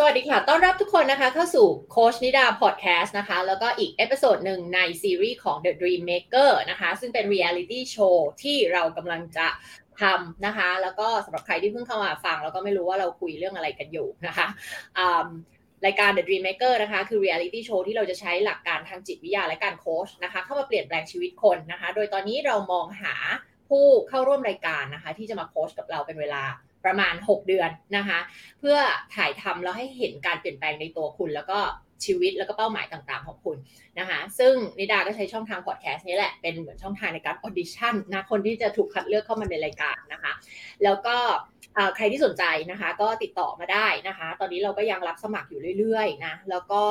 สวัสดีค่ะ ต้อนรับทุกคนนะคะเข้าสู่โค้ชนิดาพอดแคสต์นะคะ แล้วก็อีก episode หนึ่งในซีรีส์ของ The Dream Maker นะคะ ซึ่งเป็น Reality Show ที่เรากำลังจะทำนะคะ แล้วก็สำหรับใครที่เพิ่งเข้ามาฟัง แล้วก็ไม่รู้ว่าเราคุยเรื่องอะไรกันอยู่นะคะรายการ The Dream Maker นะคะ คือ Reality Show ที่เราจะใช้หลักการทางจิตวิทยาและการโค้ชนะคะ เข้ามาเปลี่ยนแปลงชีวิตคนนะคะ โดยตอนนี้เรามองหาผู้เข้าร่วมรายการนะคะ ที่จะมาโค้ชกับเราเป็นเวลา ประมาณ 6 เดือนนะคะ เพื่อถ่ายทำแล้วให้เห็นการเปลี่ยนแปลงในตัวคุณแล้วก็ชีวิตแล้วก็เป้าหมายต่างๆ ของคุณนะคะ ซึ่งนิดาก็ใช้ช่องทางพอดแคสต์นี้แหละ เป็นเหมือนช่องทางในการออดิชั่นนะคนที่จะถูกคัดเลือกเข้ามาในรายการนะคะ แล้วก็ใครที่สนใจนะคะ ก็ติดต่อมาได้นะคะ ตอนนี้เราก็ยังรับสมัครอยู่เรื่อยๆนะแล้วก็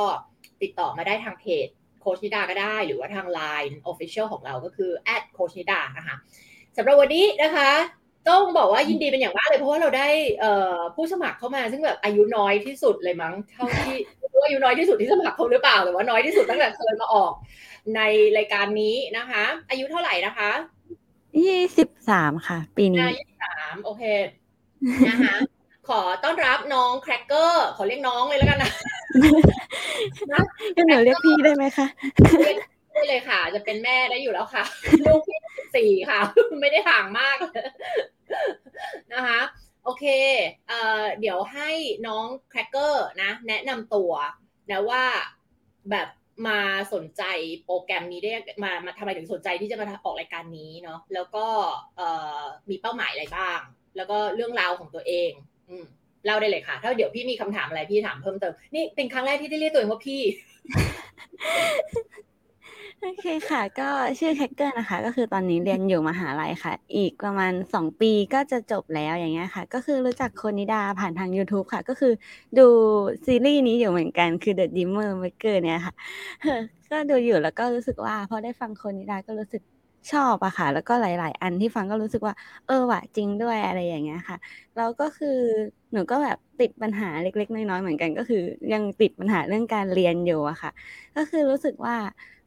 ติดต่อมาได้ทางเพจโคชนิดาก็ได้ หรือว่าทาง Line Official ของเราก็คือโคชนิดานะคะสำหรับวันนี้นะคะ ต้องบอกว่ายินดีเป็นอย่างมากเลยเพราะว่าเราได้ผู้สมัครเข้ามาซึ่งแบบอายุน้อยที่สุดเลยมั้งเท่าที่รู้อายุน้อยที่สุดที่สมัครเขาหรือเปล่าแต่ว่าน้อยที่สุดตั้งแต่เคยมาออก ในรายการนี้นะคะ อายุเท่าไหร่นะคะยี่สิบสามค่ะ ปีนี้ยี่สิบสามโอเคนะคะขอต้อนรับน้องแครกเกอร์ขอเรียกน้องเลยแล้วกันนะก็หนูเรียกพี่ได้ไหมคะได้เลยค่ะ จะเป็นแม่ได้อยู่แล้วค่ะ ลูกพี่สี่ค่ะ ไม่ได้ห่างมาก นะคะ โอเคเอ่อเดี๋ยวให้น้องแครกเกอร์นะ แนะนำตัวนะว่าแบบมาสนใจโปรแกรมนี้ได้มามาทำไมถึงสนใจที่จะมาออกรายการนี้เนาะแล้วก็เอ่อมีเป้าหมายอะไรบ้าง แล้วก็เรื่องราวของตัวเอง อืมเล่าได้เลยค่ะ ถ้าเดี๋ยวพี่มีคำถามอะไรพี่ถามเพิ่มเติม นี่เป็นครั้งแรกที่ได้เรียกตัวเองว่าพี่ โอเคค่ะ ก็ชื่อแฮกเกอร์นะคะ ก็คือตอนนี้เรียนอยู่มหาลัยค่ะ อีกประมาณสองปีก็จะจบแล้วอย่างเงี้ยค่ะ ก็คือรู้จักคนนิดาผ่านทาง YouTube ค่ะ ก็คือดูซีรีส์นี้อยู่เหมือนกันคือ The Dimmer Maker เนี่ยค่ะก็ดูอยู่แล้วก็รู้สึกว่าพอได้ฟังคนนิดาก็รู้สึก ชอบอะค่ะ แล้วก็หลาย ๆ อันที่ฟังก็รู้สึกว่า เออว่ะจริงด้วยอะไรอย่างเงี้ยค่ะ แล้วก็คือหนูก็แบบติดปัญหาเล็ก ๆ น้อย ๆ เหมือนกัน ก็คือยังติดปัญหาเรื่องการเรียนอยู่อะค่ะ ก็คือรู้สึกว่า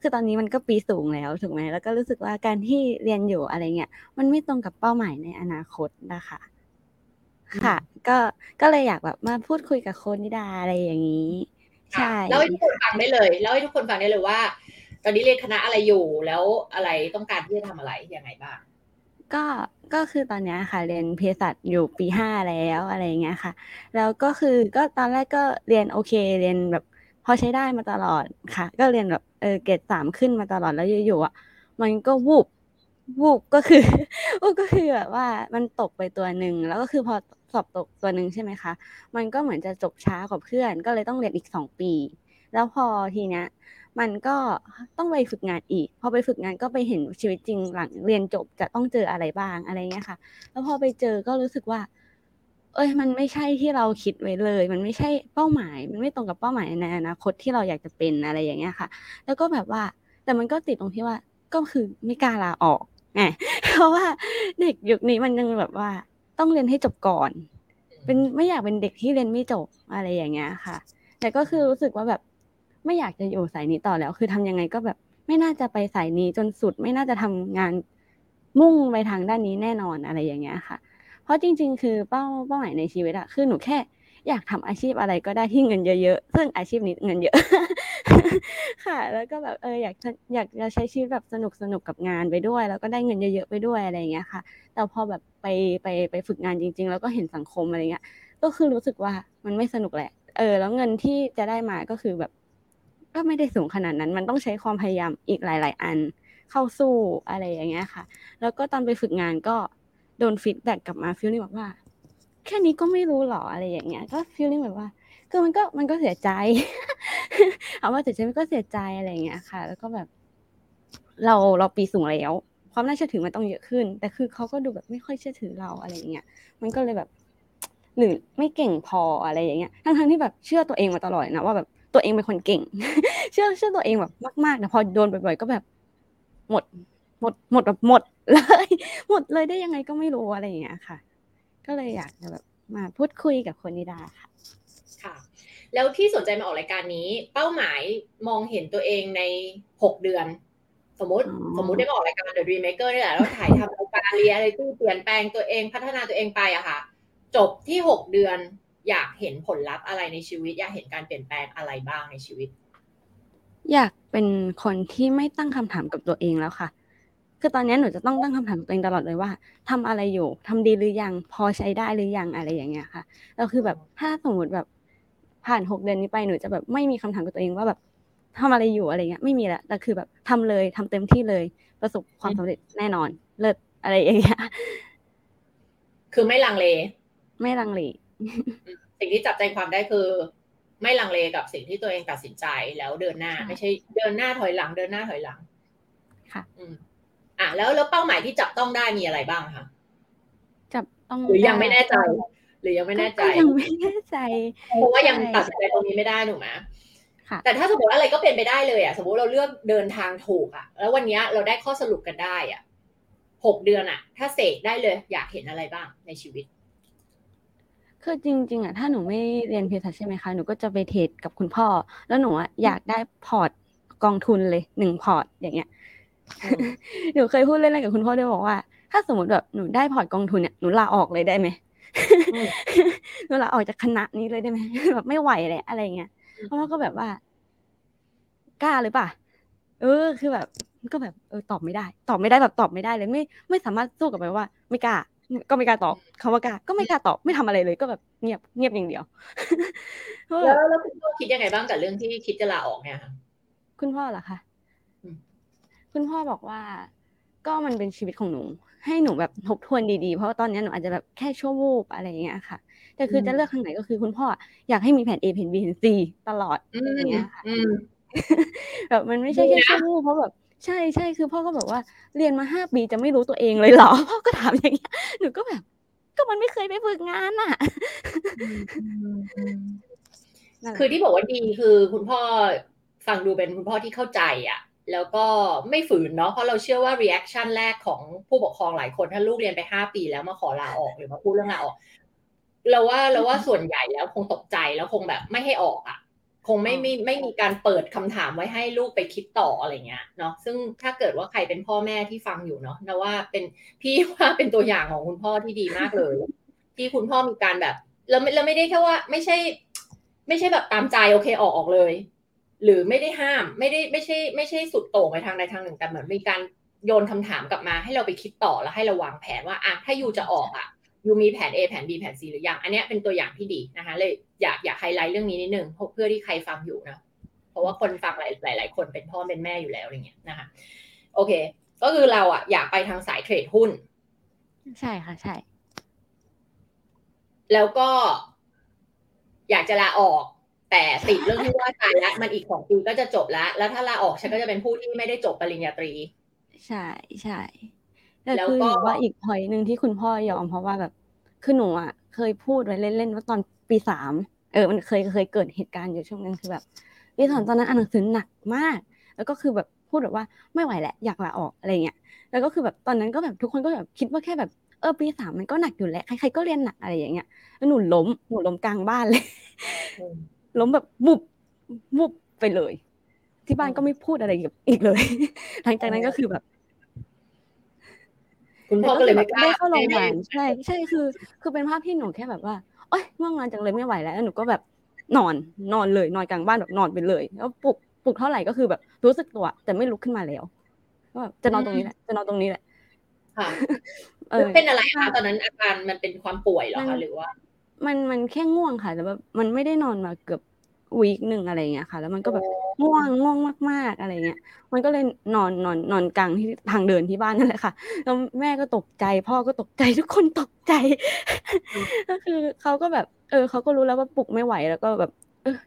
คือตอนนี้มันก็ปีสูงแล้วถูกไหมแล้วก็รู้สึกว่าการที่เรียนอยู่อะไรเงี้ยมันไม่ตรงกับเป้าหมายในอนาคตนะคะค่ะ ก็ก็เลยอยากแบบมาพูดคุยกับคนนิดาอะไรอย่างนี้ใช่แล้วให้ทุกคนฟังได้เลยแล้วให้ทุกคนฟังได้เลยว่า ตอนนี้เรียนคณะอะไรอยู่แล้วอะไรต้องการที่จะทำอะไรยังไงบ้าง ก็ก็คือตอนนี้ค่ะเรียนเภสัชอยู่ปีห้าแล้วอะไรเงี้ยค่ะ แล้วก็คือก็ตอนแรกก็เรียนโอเคเรียนแบบพอใช้ได้มาตลอดค่ะ ก็เรียนแบบเออเกรดสามขึ้นมาตลอดแล้วอยู่ๆอะมันก็วูบวูบก็คือวูบก็คือแบบว่ามันตกไปตัวหนึ่งแล้วก็คือพอสอบตกตัวหนึ่งใช่ไหมคะ มันก็เหมือนจะจบช้ากว่าเพื่อน ก็เลยต้องเรียนอีกสองปี แล้วพอทีเนี้ย มันก็ต้องไปฝึกงานอีก พอไปฝึกงานก็ไปเห็นชีวิตจริงหลังเรียนจบจะต้องเจออะไรบ้างอะไรเงี้ยค่ะ แล้วพอไปเจอก็รู้สึกว่า เอ้ย มันไม่ใช่ที่เราคิดไว้เลย มันไม่ใช่เป้าหมาย มันไม่ตรงกับเป้าหมายในอนาคตที่เราอยากจะเป็นอะไรอย่างเงี้ยค่ะ แล้วก็แบบว่า แต่มันก็ติดตรงที่ว่าก็คือไม่กล้าลาออกไงเพราะว่าเด็กยุคนี้มันยังแบบว่า ต้องเรียนให้จบก่อน เป็นไม่อยากเป็นเด็กที่เรียนไม่จบอะไรอย่างเงี้ยค่ะ แต่ก็คือรู้สึกว่าแบบ ไม่อยากจะอยู่สายนี้ต่อแล้ว คือทำยังไงก็แบบไม่น่าจะไปสายนี้จนสุด ไม่น่าจะทำงานมุ่งไปทางด้านนี้แน่นอนอะไรอย่างเงี้ยค่ะ เพราะจริง ๆ คือเป้าเป้าหมายในชีวิตอะคือหนูแค่อยากทำอาชีพอะไรก็ได้ที่เงินเยอะๆ ซึ่งอาชีพนี้เงินเยอะ ค่ะ แล้วก็แบบเอออยากอยากจะใช้ชีวิตแบบสนุกสนุกกับงานไปด้วย แล้วก็ได้เงินเยอะๆไปด้วยอะไรอย่างเงี้ยค่ะ แต่พอแบบไปไปไปฝึกงานจริง ๆ แล้วก็เห็นสังคมอะไรเงี้ย ก็คือรู้สึกว่ามันไม่สนุกแหละ เออ แล้วเงินที่จะได้มาก็คือแบบ ก็ไม่ได้สูงขนาดนั้น มันต้องใช้ความพยายามอีกหลาย ๆ อันเข้าสู้อะไรอย่างเงี้ยค่ะ แล้วก็ตอนไปฝึกงานก็โดน feedback กลับมา feeling แบบว่า แค่นี้ก็ไม่รู้หรออะไรอย่างเงี้ย ก็ feeling แบบว่าคือมันก็มันก็เสียใจเอาว่าเสียใจมันก็เสียใจอะไรอย่างเงี้ยค่ะ แล้วก็แบบ เราเราปีสูงแล้ว ความน่าเชื่อถือมันต้องเยอะขึ้น แต่คือเขาก็ดูแบบไม่ค่อยเชื่อถือเราอะไรอย่างเงี้ย มันก็เลยแบบ หรือไม่เก่งพออะไรอย่างเงี้ย ทั้งทั้งที่แบบเชื่อตัวเองมาตลอดนะว่าแบบ ตัวเองเป็นคนเก่ง เชื่อเชื่อตัวเองแบบมากๆแต่พอโดนบ่อยๆก็แบบ หมด หมด หมดแบบหมดเลย หมดเลยได้ยังไงก็ไม่รู้อะไรอย่างเงี้ยค่ะ ก็เลยอยากจะแบบมาพูดคุยกับคนนิดาค่ะ ค่ะ แล้วที่สนใจมาออกรายการนี้ เป้าหมายมองเห็นตัวเองในหกเดือน สมมติ สมมติได้มาออกรายการ The Dream Maker นี่แหละแล้วถ่ายทำรายการเรียอะไรที่เปลี่ยนแปลงตัวเองพัฒนาตัวเองไปอะค่ะ จบที่หกเดือน อยากเห็นผลลัพธ์อะไรในชีวิต อยากเห็นการเปลี่ยนแปลงอะไรบ้างในชีวิต อยากเป็นคนที่ไม่ตั้งคำถามกับตัวเองแล้วค่ะ คือตอนนี้หนูจะต้องตั้งคำถามกับตัวเองตลอดเลยว่าทำอะไรอยู่ทำดีหรือยัง พอใช้ได้หรือยังอะไรอย่างเงี้ยค่ะแล้วคือแบบถ้าสมมติแบบผ่านหกเดือนนี้ไปหนูจะแบบไม่มีคำถามกับตัวเองว่าแบบทำอะไรอยู่อะไรเงี้ยไม่มีละแต่คือแบบทำเลยทำเต็มที่เลยประสบความสำเร็จแน่นอน เลิศอะไรอย่างเงี้ยคือไม่ลังเล ไม่ลังเล สิ่งที่จับใจความได้คือ ไม่ลังเลกับสิ่งที่ตัวเองตัดสินใจแล้วเดินหน้า ไม่ใช่เดินหน้าถอยหลัง เดินหน้าถอยหลัง ค่ะ อืมอะแล้วแล้วเป้าหมายที่จับต้องได้มีอะไรบ้างคะจับต้องหรือยังไม่แน่ใจ หรือยังไม่แน่ใจก็ยังไม่แน่ใจเพราะว่ายังใช่ตัดสินใจตรงนี้ไม่ได้ถูกไหมค่ะแต่ถ้าสมมติว่าอะไรก็เป็นไปได้เลยอะ สมมติเราเลือกเดินทางถูกอะ แล้ววันเนี้ยเราได้ข้อสรุปกันได้อะหกเดือนอะ ถ้าเสกได้เลย อยากเห็นอะไรบ้างในชีวิต คือจริง ๆอะถ้าหนูไม่เรียนเภสัชใช่ไหมคะหนูก็จะไปเทรดกับคุณพ่อ แล้วหนูอะอยากได้พอร์ตกองทุนเลยหนึ่งพอร์ตอย่างเงี้ยอืมหนูเคยพูดเล่นๆกับคุณพ่อด้วยบอกว่า ถ้าสมมติแบบหนูได้พอร์ตกองทุนเนี่ยหนูลาออกเลยได้ไหมอืมหนูลาออกจากคณะนี้เลยได้ไหมแบบไม่ไหวเลยอะไรเงี้ยอืมเพราะว่าก็แบบว่ากล้าหรือเปล่าเออ คือแบบก็แบบเออตอบไม่ได้ ตอบไม่ได้แบบตอบไม่ได้เลย ไม่ ไม่สามารถสู้กับไปว่า ไม่กล้า ก็ไม่กล้าตอบคำว่ากล้าก็ไม่กล้าตอบไม่ทำอะไรเลยก็แบบเงียบเงียบอย่างเดียวเพราะแบแล้บวแล้วคุณพ่อคิดยังไงบ้างกับเรื่องที่คิดจะลาออกเนี่ยค่ะคุณพ่อเหรอคะอืมคุณพ่อบอกว่า ก็มันเป็นชีวิตของหนู ให้หนูแบบทบทวนดีๆ เพราะว่าตอนนี้หนูอาจจะแบบแค่ชั่ววูบอะไรอย่างเงี้ยค่ะ แต่คือจะเลือกทางไหนก็คือคุณพ่ออยากให้มีแผน A แผน B แผน C ตลอดอือมย่างเงี้ยค่ะอืมแบบมันไม่ใช่แค่ดีนะชั่ววูบเพราะแบบ ใช่ใช่คือพ่อก็แบบว่าเรียนมาห้าปีจะไม่รู้ตัวเองเลยเหรอพ่อก็ถามอย่างเงี้ยหนูก็แบบ ก็มันไม่เคยไปฝึกงานอะนั่นแหละคือที่บอกว่าดีคือคุณพ่อฟังดูเป็นคุณพ่อที่เข้าใจอะ แล้วก็ไม่ฝืนเนาะเพราะเราเชื่อว่า reaction แรกของผู้ปกครองหลายคนถ้าลูกเรียนไปห้าปีแล้วมาขอลาออกหรือมาพูดเรื่องลาออกเราว่าเราว่าส่วนใหญ่แล้วคงตกใจแล้วคงแบบไม่ให้ออกอะ คงไม่ไม่ไม่มีการเปิดคำถามไว้ให้ลูกไปคิดต่ออะไรเงี้ยเนาะซึ่งถ้าเกิดว่าใครเป็นพ่อแม่ที่ฟังอยู่เนาะนะว่าเป็นพี่ว่าเป็นตัวอย่างของคุณพ่อที่ดีมากเลย ที่คุณพ่อมีการแบบเราไม่เราไม่ได้แค่ว่าไม่ใช่ ไม่ใช่แบบตามใจโอเคออกออกเลย หรือไม่ได้ห้ามไม่ได้ไม่ใช่ ไม่ใช่สุดโต่งไปทางใดทางหนึ่งแต่เหมือนมีการโยนคำถามกลับมาให้เราไปคิดต่อแล้วให้เราวางแผนว่าอะถ้ายูจะออกอะ ยูมีแผน A แผน B แผน C หรือยัง อันเนี้ยเป็นตัวอย่างที่ดีนะคะ เลยอยากอยากไฮไลท์เรื่องนี้นิดนึงเพื่อที่ใครฟังอยู่นะ เพราะว่าคนฟังหลายหลายหลายคนเป็นพ่อเป็นแม่อยู่แล้วอะไรเงี้ยนะคะ โอเค ก็คือเราอะอยากไปทางสายเทรดหุ้น ใช่ค่ะ ใช่ แล้วก็ อยากจะลาออก แต่ติดเรื่องที่ว่าตายแล้วมันอีกสองปีก็จะจบแล้วแล้วถ้าลาออกฉันก็จะเป็นผู้ที่ไม่ได้จบปริญญาตรี ใช่ใช่แต่ แล้วคือก็หนูว่าอีกพอยหนึ่งที่คุณพ่อยอมเพราะว่าแบบคือหนูอะเคยพูดไว้เล่นๆว่าตอนปีสามเออมันเคยเคยเกิดเหตุการณ์อยู่ช่วงนึงคือแบบปีสามตอนนั้นอ่านหนังสือหนักมาก แล้วก็คือแบบพูดแบบว่าไม่ไหวแหละอยากลาออกอะไรเงี้ยแล้วก็คือแบบตอนนั้นก็แบบทุกคนก็แบบคิดว่าแค่แบบเออปีสามมันก็หนักอยู่แหละใครๆก็เรียนหนักอะไรอย่างเงี้ยแล้วหนูล้มหนูล้มกลางบ้านเลยล้มแบบบุบบุบไปเลย ที่บ้านก็ไม่พูดอะไรกับอีกเลย หลังจากนั้นก็คือแบบ คุณพ่อก็เลยไม่กล้าได้เข้าโรงพยาบาลใช่ใช่คือ คือเป็นภาพที่หนูแค่แบบว่าโอ๊ยง่วงนอนจังเลยไม่ไหวแล้วแล้วหนูก็แบบนอนนอนเลยนอนกลางบ้านแบบนอนไปเลยแล้วปลุกปลุกเท่าไหร่ก็คือแบบรู้สึกตัวแต่ไม่ลุกขึ้นมาแล้วก็แบบจะนอนตรงนี้แหละจะนอนตรงนี้แหละค่ะเออเป็นอะไรคะตอนนั้นอาการมันเป็นความป่วยเหรอมัคะนหรือว่า มันมันแค่ง่วงค่ะแต่แบบมันไม่ได้นอนมาเกือบ วีคหนึ่งอะไรเงี้ยค่ะ แล้วมันก็แบบง่วงง่วงมาก ๆอะไรเงี้ย มันก็เลยนอนนอนนอนกลางที่ทางเดินที่บ้านนั่นแหละค่ะแล้วแม่ก็ตกใจ พ่อก็ตกใจทุกคนตกใจ ก็คือเขาก็แบบ เออเขาก็รู้แล้วว่าปลุกไม่ไหวแล้วก็แบบ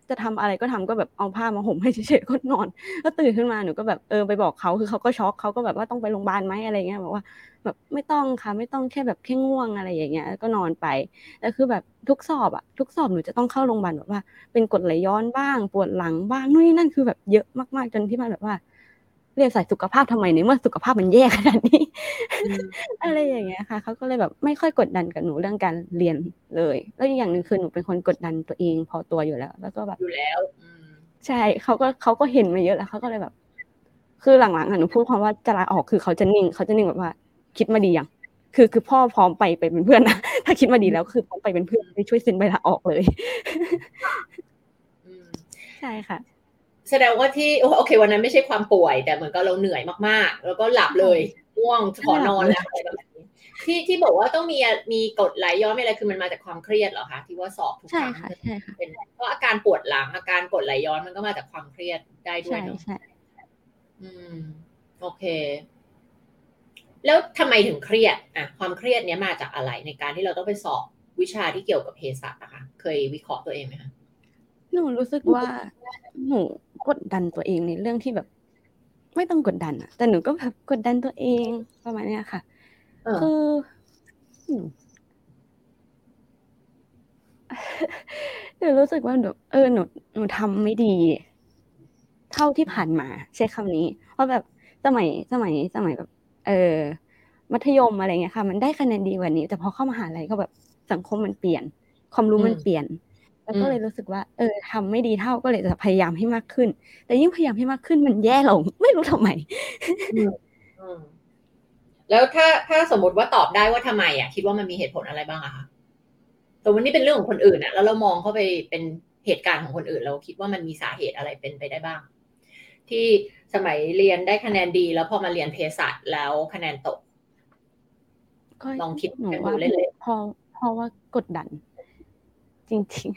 จะทำอะไรก็ทำก็แบบเอาผ้ามาห่มให้เฉยๆก็นอนก็ตื่นขึ้นมาหนูก็แบบเออไปบอกเขาคือเขาก็ช็อกเขาก็แบบว่าต้องไปโรงพยาบาลไหมอะไรเงี้ยบอกว่าแบบไม่ต้องค่ะไม่ต้องแค่แบบแค่ง่วงอะไรอย่างเงี้ยก็นอนไปแล้วคือแบบทุกสอบอะทุกสอบหนูจะต้องเข้าโรงพยาบาลแบบว่า เป็นกดไหลย้อนบ้างปวดหลังบ้างนู่นนี่นั่นคือแบบเยอะมากๆจนที่บ้านแบบว่า เรียนสายสุขภาพทำไมในเมื่อสุขภาพมันแย่ขนาดนี้ อะไรอย่างเงี้ยค่ะเขาก็เลยแบบไม่ค่อยกดดันกับหนูเรื่องการเรียนเลย แล้วอีกอย่างหนึ่งคือหนูเป็นคนกดดันตัวเองพอตัวอยู่แล้ว แล้วก็แบบอยู่แล้วอืมใช่เขาก็เขาก็เห็นมาเยอะแล้วเขาก็เลยแบบ คือหลังๆอะหนูพูดความว่าจะลาออกคือเขาจะนิ่งเขาจะนิ่งแบบว่า คิดมาดียังคือคือพ่อพร้อมไปไปเป็นเพื่อนนะถ้าคิดมาดีแล้วคือพร้อมไปเป็นเพื่อนไปช่วยเซ็นใบลาออกเลยใช่ค่ะ แสดงว่าที่โอเค วันนั้นไม่ใช่ความป่วย แต่เหมือนกับเราเหนื่อยมากๆ แล้วก็หลับเลยง่วงขอนอนแล้วอะไรแบบนี้ที่ที่บอกว่าต้องมีมีกดไหลย้อนอะไรคือมันมาจากความเครียดเหรอคะที่ว่าสอบทุกครั้งใช่ค่ะใช่ค่ะเป็นเพราะอาการปวดหลังอาการกดไหลย้อนมันก็มาจากความเครียดได้ด้วยเนาะใช่อืมโอเค แล้วทำไมถึงเครียดอะความเครียดเนี้ยมาจากอะไรในการที่เราต้องไปสอบวิชาที่เกี่ยวกับเภสัชนะคะเคยวิเคราะห์ตัวเองไหมคะ หนูรู้สึกว่าหนูกดดันตัวเองในเรื่องที่แบบ ไม่ต้องกดดันอะแต่หนูก็แบบกดดันตัวเองประมาณนี้ค่ะคือหนูรู้สึกว่าหนูเออหนูหนูทำไม่ดี เท่าที่ผ่านมา ใช้คำนี้ เพราะแบบสมัยสมัยสมัยแบบ เออมัธยมอะไรเงี้ยค่ะ มันได้คะแนนดีกว่านี้ แต่พอเข้ามหาลัยก็แบบสังคมมันเปลี่ยน ความรู้มันเปลี่ยน แล้วก็เลยรู้สึกว่า เออทำไม่ดีเท่าก็เลยจะพยายามให้มากขึ้น แต่ยิ่งพยายามให้มากขึ้นมันแย่ลง ไม่รู้ทำไมแล้วถ้าถ้าสมมติว่าตอบได้ว่าทำไมอะคิดว่ามันมีเหตุผลอะไรบ้างอะคะแต่วันนี้เป็นเรื่องของคนอื่นอะแล้วเรามองเข้าไปเป็นเหตุการณ์ของคนอื่น เราคิดว่ามันมีสาเหตุอะไรเป็นไปได้บ้าง ที่สมัยเรียนได้คะแนนดี แล้วพอมาเรียนเภสัชแล้วคะแนนตกลองคิดหนูว่าเล่นๆพอเพราะว่ากดดัน จริง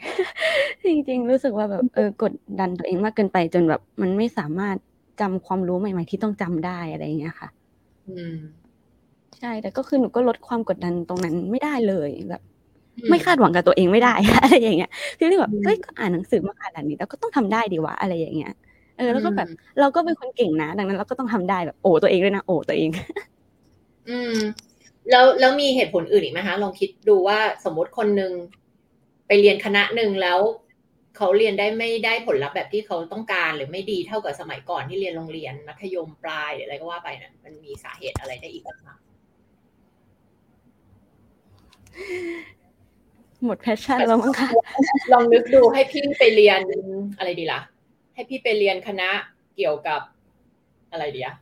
ๆจริง ๆ รู้สึกว่าแบบเออกดดันตัวเองมากเกินไปจนแบบ มันไม่สามารถจำความรู้ใหม่ ๆ ที่ต้องจำได้อะไรอย่างเงี้ยค่ะ อืม ใช่ แต่ก็คือหนูก็ลดความกดดันตรงนั้นไม่ได้เลยแบบ ไม่คาดหวังกับตัวเองไม่ได้อะไรอย่างเงี้ยคือแบบเฮ้ยก็อ่านหนังสือมาขนาดนี้แล้วก็ต้องทำได้ดีวะอะไรอย่างเงี้ยเออแล้วก็แบบเราก็เป็นคนเก่งนะ ดังนั้นเราก็ต้องทำได้แบบโอ้ตัวเองด้วยนะโอ้ตัวเอง อืม แล้วแล้วมีเหตุผลอื่นอีกไหมคะลองคิดดูว่าสมมติคนหนึ่ง ไปเรียนคณะหนึ่งแล้วเขาเรียนได้ไม่ได้ผลลัพธ์แบบที่เขาต้องการหรือไม่ดีเท่ากับสมัยก่อนที่เรียนโรงเรียนมัธยมปลายหรืออะไรก็ว่าไปนะมันมีสาเหตุอะไรได้อีกบ้างคะหมดแพชชั่นแล้วมั้งคะลองนึกดูให้พี่ไปเรียนอะไรดีล่ะ ให้พี่ไปเรียนคณะเกี่ยวกับอะไรดีอะ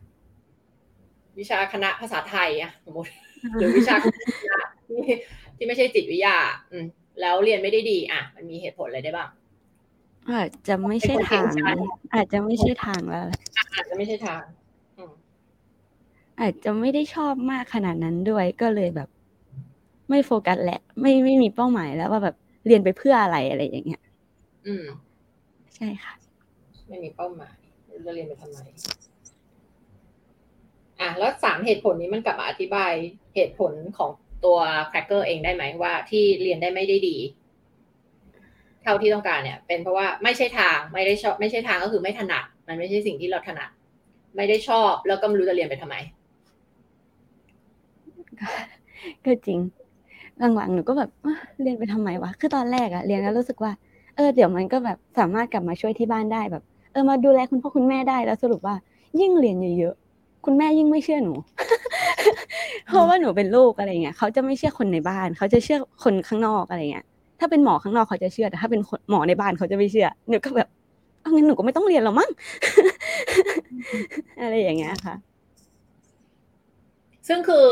วิชาคณะภาษาไทยอะสมมติหรือวิชาคณะที่ที่ไม่ใช่จิตวิทยา อืม แล้วเรียนไม่ได้ดี อะ มันมีเหตุผลอะไรได้บ้างอาจจะไม่ใช่ทาง อาจจะไม่ใช่ทางแล้วอาจจะไม่ใช่ทางอาจจะไม่ได้ชอบมากขนาดนั้นด้วยก็เลยแบบ ไม่โฟกัสแหละ ไม่ไม่มีเป้าหมายแล้วว่าแบบเรียนไปเพื่ออะไรอะไรอย่างเงี้ย อืม ใช่ค่ะ ไม่มีเป้าหมายจะเรียนไปทำไมอะแล้วสามเหตุผลนี้มันกลับมาอธิบายเหตุผลของ ตัวแครกเกอร์เองได้ไหมว่าที่เรียนได้ไม่ได้ดี เท่าที่ต้องการเนี่ย เป็นเพราะว่าไม่ใช่ทางไม่ได้ชอบ ไม่ใช่ทางก็คือไม่ถนัด มันไม่ใช่สิ่งที่เราถนัด ไม่ได้ชอบ แล้วก็ไม่รู้จะเรียนไปทำไม ก็จริงหลังๆหนูก็แบบเรียนไปทำไมวะคือตอนแรกอะเรียนแล้วรู้สึกว่าเออเดี๋ยวมันก็แบบสามารถกลับมาช่วยที่บ้านได้แบบ เออมาดูแลคุณพ่อคุณแม่ได้แล้วสรุปว่า ยิ่งเรียนเยอะ คุณแม่ยิ่งไม่เชื่อหนู เพราะว่าหนูเป็นลูกอะไรเงี้ยเขาจะไม่เชื่อคนในบ้าน เขาจะเชื่อคนข้างนอกอะไรเงี้ย ถ้าเป็นหมอข้างนอกเขาจะเชื่อแต่ถ้าเป็นหมอในบ้านเขาจะไม่เชื่อหนูก็แบบเอางั้นหนูก็ไม่ต้องเรียนหรอมั้งอะไรอย่างเงี้ยค่ะ ซึ่งคือ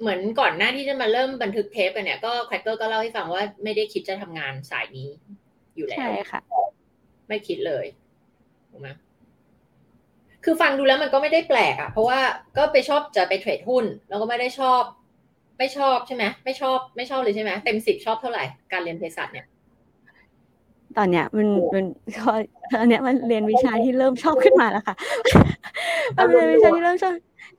เหมือนก่อนหน้าที่จะมาเริ่มบันทึกเทปกันเนี่ยก็แครกเกอร์ก็เล่าให้ฟังว่าไม่ได้คิดจะทำงานสายนี้อยู่แล้วใช่ค่ะ ไม่คิดเลยถูกไหม คือฟังดูแล้วมันก็ไม่ได้แปลกอะ่ะเพราะว่าก็ไปชอบจะไปเทรดหุ้น แล้วก็ไม่ได้ชอบ ไม่ชอบใช่ไหมไม่ชอบไม่ชอบเลยใช่ไหมเต็มสิบชอบเท่าไหร่การเรียนเภสัชเนี่ยตอนเนี้ยมันมันตอนเนี้ยมันเรียนวิชาที่เริ่มชอบขึ้นมาแล้วค่ะมันเรียนวิชาที่เริ่มชอบ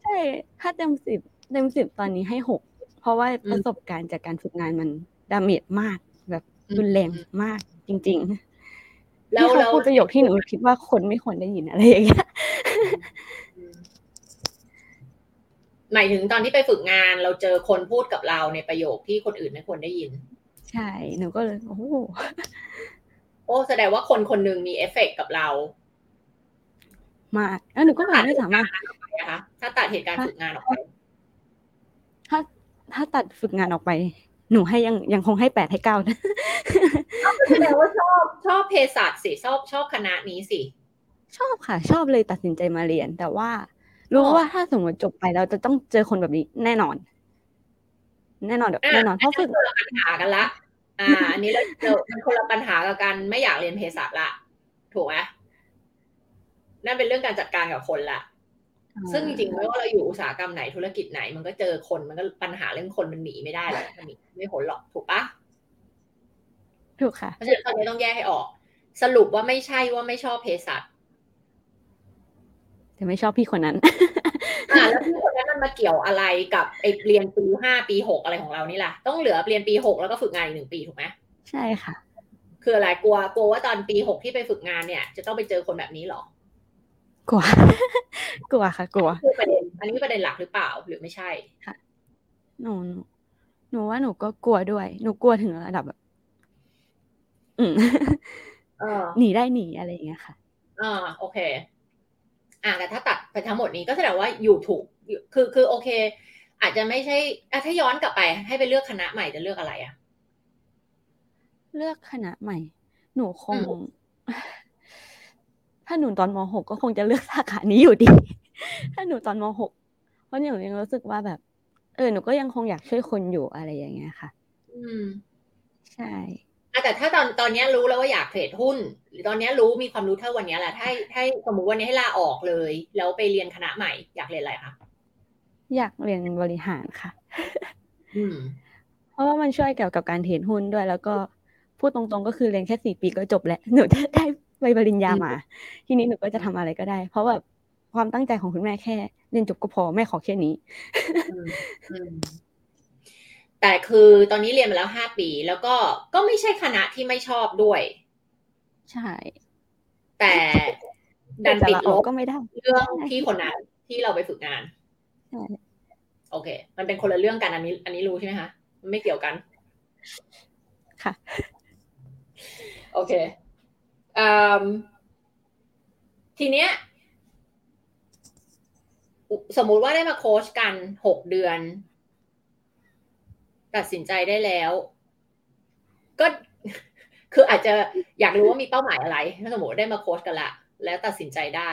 ใช่ถ้าเต็มสิบเต็มสิบตอนนี้ให้หกเพราะว่าประสบการณ์จากการฝึกงานมัน damage มากแบบรุนแรงมากจริง ๆ แล้วเขาพูดประโยคที่หนูคิดว่าคนไม่ควรได้ยินอะไรอย่างเงี้ยหมายถึงตอนที่ไปฝึกงานเราเจอคนพูดกับเราในประโยคที่คนอื่นไม่ควรได้ยิน ใช่หนูก็เลยโอ้โอ้แสดงว่าคนคนหนึ่งมีเอฟเฟกกับเรา มากแล้วหนูก็แบบไม่สามารถถ้าตัดเหตุการณ์ฝึกงานออกไป ถ้าถ้าตัดฝึกงานออกไป หนูให้ยังยังคงให้แปดให้เก้านะแสดงว่าชอบชอบเภสัชสิชอบชอบคณะนี้สิ ชอบค่ะ ชอบเลยตัดสินใจมาเรียน แต่ว่า รู้ว่าถ้าสมมติจบไปเราจะต้องเจอคนแบบนี้แน่นอน แน่นอนแน่นอนเพราะฝึกปัญหากันละ อ่า อันนี้เรามันคนละปัญหากับการไม่อยากเรียนเภสัชละ ถูกไหมนั่นเป็นเรื่องการจัดการกับคนละ ซึ่งจริงๆไม่ว่าเราอยู่อุตสาหกรรมไหนธุรกิจไหน มันก็เจอคนมันก็ปัญหาเรื่องคนมันหนีไม่ได้หรอกมันหนีไม่พ้นหรอกถูกปะถูกค่ะเพราะฉะนั้นตอนนี้ต้องแยกให้ออก สรุปว่าไม่ใช่ว่าไม่ชอบเภสัชแต่ไม่ชอบพี่คนนั้น อ่าแล้วพี่คนนั้นมันมาเกี่ยวอะไรกับไอเรียนปีห้าปีหกอะไรของเรานี่ล่ะ ต้องเหลือเรียนปีหกแล้วก็ฝึกงานอีกหนึ่งปีถูกไหมใช่ค่ะ คืออะไรกลัวกลัวว่าตอนปีหกที่ไปฝึกงานเนี่ย จะต้องไปเจอคนแบบนี้หรอ กลัว กลัวค่ะ กลัวคือประเด็น อันนี้ประเด็นหลักหรือเปล่าหรือไม่ใช่ค่ะหนูหนูว่าหนูก็กลัวด้วย หนูกลัวถึงระดับแบบอืมหนีได้หนีอะไรอย่างเงี้ยค่ะอ่าโอเค อ่าแต่ถ้าตัดไปทั้งหมดนี้ก็แสดงว่าอยู่ถูก คือคือโอเค อาจจะไม่ใช่อะถ้าย้อนกลับไป ให้ไปเลือกคณะใหม่จะเลือกอะไรอะเลือกคณะใหม่ หนูคง ถ้าหนูตอนมหกก็คงจะเลือกสาขานี้อยู่ดี ถ้าหนูตอนมหกเพราะหนูยังรู้สึกว่าแบบ เออหนูก็ยังคงอยากช่วยคนอยู่อะไรอย่างเงี้ยค่ะ อืม ใช่แต่ถ้าตอนตอนนี้รู้แล้วว่าอยากเทรดหุ้นหรือตอนนี้รู้มีความรู้เท่าวันนี้แหละถ้าถ้าสมมติวันนี้ให้ลาออกเลย แล้วไปเรียนคณะใหม่ อยากเรียนอะไรคะอยากเรียนบริหารค่ะอืมเพราะว่ามันช่วยเกี่ยวกับการเทรดหุ้นด้วย แล้วก็พูดตรงๆ ก็คือเรียนแค่สี่ปีก็จบแล้วหนูจะได้ ใบปริญญามา ทีนี้หนูก็จะทำอะไรก็ได้ เพราะแบบความตั้งใจของคุณแม่แค่ เรียนจบก็พอแม่ขอแค่นี้ แต่คือตอนนี้เรียนมาแล้วห้าปี แล้วก็ก็ไม่ใช่คณะที่ไม่ชอบด้วย ใช่ แต่ดันติดลบก็ไม่ได้เรื่องที่คนนั้นที่เราไปฝึกงานใช่โอเค มันเป็นคนละเรื่องกันอันนี้ อันนี้รู้ใช่ไหมคะ มันไม่เกี่ยวกัน ค่ะ โอเคอ ทีเนี้ยสมมุติว่าได้มาโค้ชกันหกเดือน ตัดสินใจได้แล้ว ก็คืออาจจะอยากรู้ว่ามีเป้าหมายอะไร ถ้าสมมติได้มาโค้ชกันละ แล้วตัดสินใจได้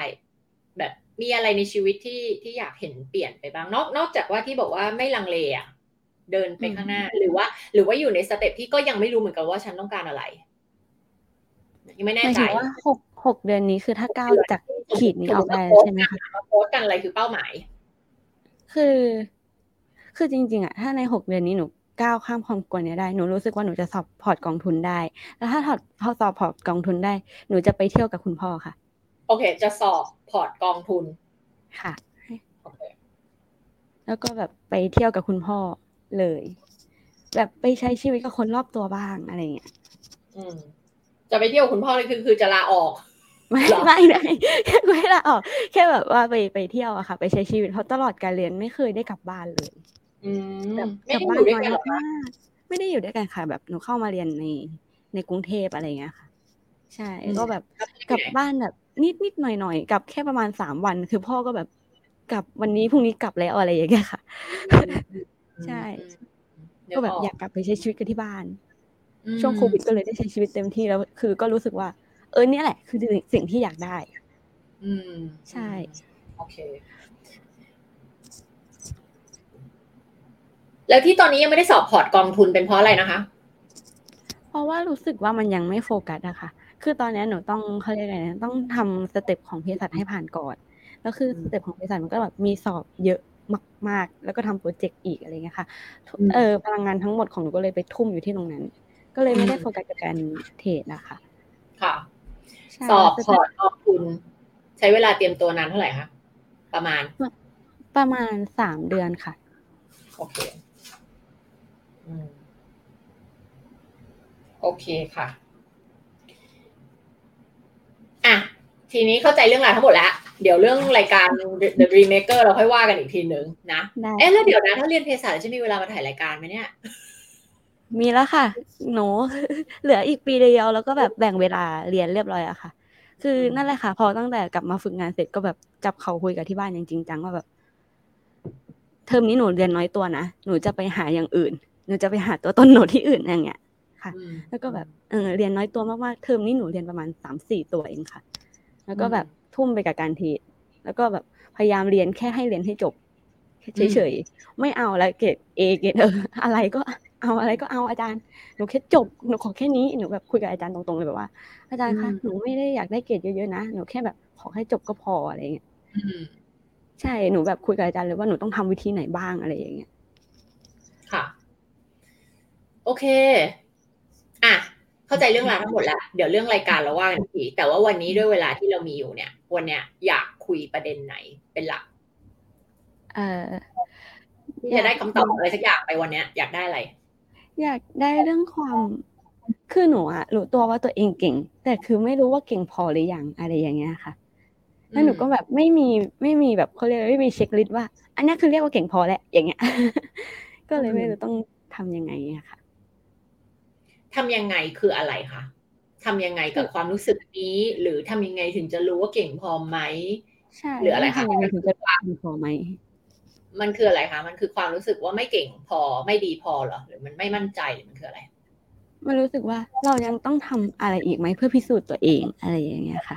แบบมีอะไรในชีวิตที่ที่อยากเห็นเปลี่ยนไปบ้าง นอกนอกจากว่าที่บอกว่าไม่ลังเลอะเดินไปข้างหน้า หรือว่า หรือว่าอยู่ใน step ที่ก็ยังไม่รู้เหมือนกันว่าฉันต้องการอะไร ยังไม่แน่ใจว่าหกหกเดือนนี้คือถ้าก้าวจากขีดนี้ออกได้ใช่ไหมคะโค้ชกันอะไรคือเป้าหมาย คือ คือจริง ๆอะถ้าในหกเดือนนี้หนูก้าวข้ามความกลัวนี้ได้ หนูรู้สึกว่าหนูจะสอบพอร์ตกองทุนได้ แล้วถ้าถอดพอสอบพอร์ตกองทุนได้ หนูจะไปเที่ยวกับคุณพ่อค่ะ โอเค จะสอบพอร์ตกองทุน ค่ะโอเคแล้วก็แบบไปเที่ยวกับคุณพ่อเลย แบบไปใช้ชีวิตกับคนรอบตัวบ้างอะไรเงี้ย อืม จะไปเที่ยวคุณพ่อเลยคือคือจะลาออก ไม่ไม่ไม่ไม่ลาออก แค่แบบว่าไปไปเที่ยวอะค่ะ ไปใช้ชีวิตเพราะตลอดการเรียนไม่เคยได้กลับบ้านเลยแบบกลับบ้านน้อยมากไม่ได้อยู่ด้วยกันค่ะ แบบหนูเข้ามาเรียนในในกรุงเทพอะไรเงี้ยค่ะ ใช่ก็แบบกลับบ้านแบบนิดนิดหน่อยหน่อยกลับแค่ประมาณสามวัน คือพ่อก็แบบกลับวันนี้พรุ่งนี้กลับแล้วอะไรอย่างเงี้ยค่ะ ใช่ ก็แบบอยากกลับไปใช้ชีวิตกันที่บ้าน ช่วงโควิดก็เลยได้ใช้ชีวิตเต็มที่แล้ว คือก็รู้สึกว่า เออเนี่ยแหละ คือสิ่งที่อยากได้ อืม ใช่ โอเค แล้วที่ตอนนี้ยังไม่ได้สอบพอร์ตกองทุนเป็นเพราะอะไรนะคะ เพราะว่ารู้สึกว่ามันยังไม่โฟกัสอะค่ะ คือตอนนี้หนูต้องเขาเรียกอะไรนะต้องทำ step ของเภสัชให้ผ่านก่อน แล้วคือ step ของเภสัชมันก็แบบมีสอบเยอะมาก ๆ แล้วก็ทำโปรเจกต์อีกอะไรเงี้ยค่ะ เออพลังงานทั้งหมดของหนูก็เลยไปทุ่มอยู่ที่ตรงนั้น ก็เลยไม่ได้โฟกัสกับการเทรดนะคะค่ะ สอบพอร์ตกองทุน ใช้เวลาเตรียมตัวนานเท่าไหร่คะประมาณ ประมาณสามเดือนค่ะโอเคโอเคค่ะอะทีนี้เข้าใจเรื่องราวทั้งหมดแล้ว เดี๋ยวเรื่องรายการ The Dream Maker เราค่อยว่ากันอีกทีหนึ่งนะ เอ๊ะแล้วเดี๋ยวนะถ้าเรียนเภสัชจะมีเวลามาถ่ายรายการไหมเนี่ย มีแล้วค่ะ หนู เหลืออีกปีเดียวแล้วก็แบบแบ่งเวลาเรียนเรียบร้อยอะค่ะ คือนั่นแหละค่ะ พอตั้งแต่กลับมาฝึกงานเสร็จก็แบบจับเขาคุยกับที่บ้านอย่างจริงจังว่าแบบ เทอมนี้หนูเรียนน้อยตัวนะหนูจะไปหาอย่างอื่น หนูจะไปหาตัวต้นโหนดที่อื่นอย่างเงี้ยค่ะ แล้วก็แบบเออเรียนน้อยตัวมากๆเทอมนี้หนูเรียนประมาณสามสี่ตัวเองค่ะ แล้วก็แบบทุ่มไปกับการเทรดแล้วก็แบบพยายามเรียนแค่ให้เรียนให้จบ เฉยๆ ไม่เอาแล้วเกรดเอเกรดเอออะไรก็เอาอะไรก็เอาอาจารย์หนูแค่จบหนูขอแค่นี้หนูแบบคุยกับอาจารย์ตรงๆเลยแบบว่า อาจารย์คะหนูไม่ได้อยากได้เกรดเยอะๆนะหนูแค่แบบขอให้จบก็พออะไรเงี้ยใช่หนูแบบคุยกับอาจารย์เลยว่าหนูต้องทำวิธีไหนบ้างอะไรอย่างเงี้ยค่ะ โอเค อะเข้าใจเรื่องราวทั้งหมดแล้วเดี๋ยวเรื่องรายการเราว่ากันทีแต่ว่าวันนี้ด้วยเวลาที่เรามีอยู่เนี่ย วันเนี้ยอยากคุยประเด็นไหนเป็นหลัก เออที่จะได้คำตอบอะไรสักอย่างไปวันเนี้ย อยากได้อะไร อยากได้เรื่องความคือหนูอะรู้ตัวว่าตัวเองเก่ง แต่คือไม่รู้ว่าเก่งพอหรือยังอะไรอย่างเงี้ยค่ะแล้วหนูก็แบบไม่มีไม่มีแบบเขาเรียกไม่มีเช็คลิสต์ว่า อันนี้คือเรียกว่าเก่งพอแล้วอย่างเงี้ย ก็เลยไม่รู้ต้องทำยังไงอะค่ะทำยังไงคืออะไรคะทำยังไงกับความรู้สึกนี้ หรือทำยังไงถึงจะรู้ว่าเก่งพอไหมใช่หรืออะไรคะทำยังไงถึงจะเก่งพอไหม มันคืออะไรคะมันคือความรู้สึกว่าไม่เก่งพอไม่ดีพอเหรอหรือมันไม่มั่นใจหรือมันคืออะไร มันรู้สึกว่าเรายังต้องทำอะไรอีกไหมเพื่อพิสูจน์ตัวเองอะไรอย่างเงี้ยค่ะ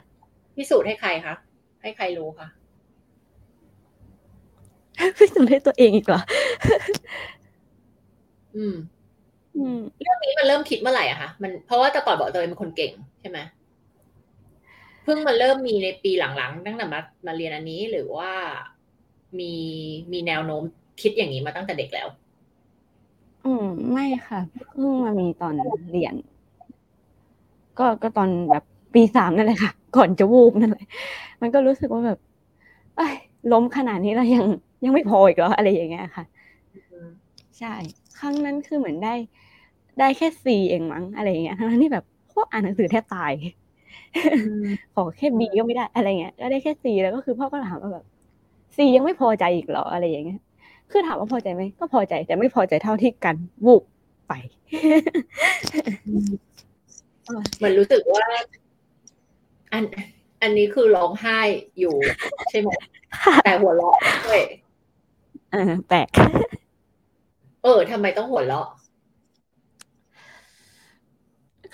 พิสูจน์ให้ใครคะให้ใครรู้คะพิสูจน์ให้ตัวเองอีกเหรออืมเรื่องนี้มันเริ่มคิดเมื่อไหร่อะคะมันเพราะว่าแต่ก่อนบอกตัวเองเป็นคนเก่งใช่ไหมเพิ่งมาเริ่มมีในปีหลังๆตั้งแต่มามาเรียนอันนี้หรือว่า มีมีแนวโน้มคิดอย่างนี้มาตั้งแต่เด็กแล้ว อืม ไม่ค่ะเพิ่งมามีตอนเรียน ก็ก็ตอนแบบปีสามนั่นแหละค่ะ ก่อนจะวูบนั่นแหละมันก็รู้สึกว่าแบบไอ้ล้มขนาดนี้แล้วยังยังไม่พออีกเหรออะไรอย่างเงี้ยค่ะใช่ ครั้งนั้นคือเหมือนได้ ได้แค่ซีเองมั้งอะไรเงี้ยทั้งที่แบบพวกอ่านหนังสือแทบตายขอแค่บีก็ไม่ได้อะไรเงี้ยก็ได้แค่ซีแล้วก็คือพ่อก็ถามว่าแบบ ซียังไม่พอใจอีกเหรออะไรอย่างเงี้ย คือถามว่าพอใจไหมก็พอใจแต่ไม่พอใจเท่าที่กันวูบไปมันรู้สึกว่า อัน อันนี้คือร้องไห้อยู่ใช่ไหมแต่หัวเราะด้วยเออแปลกเออทำไมต้องหัวเราะ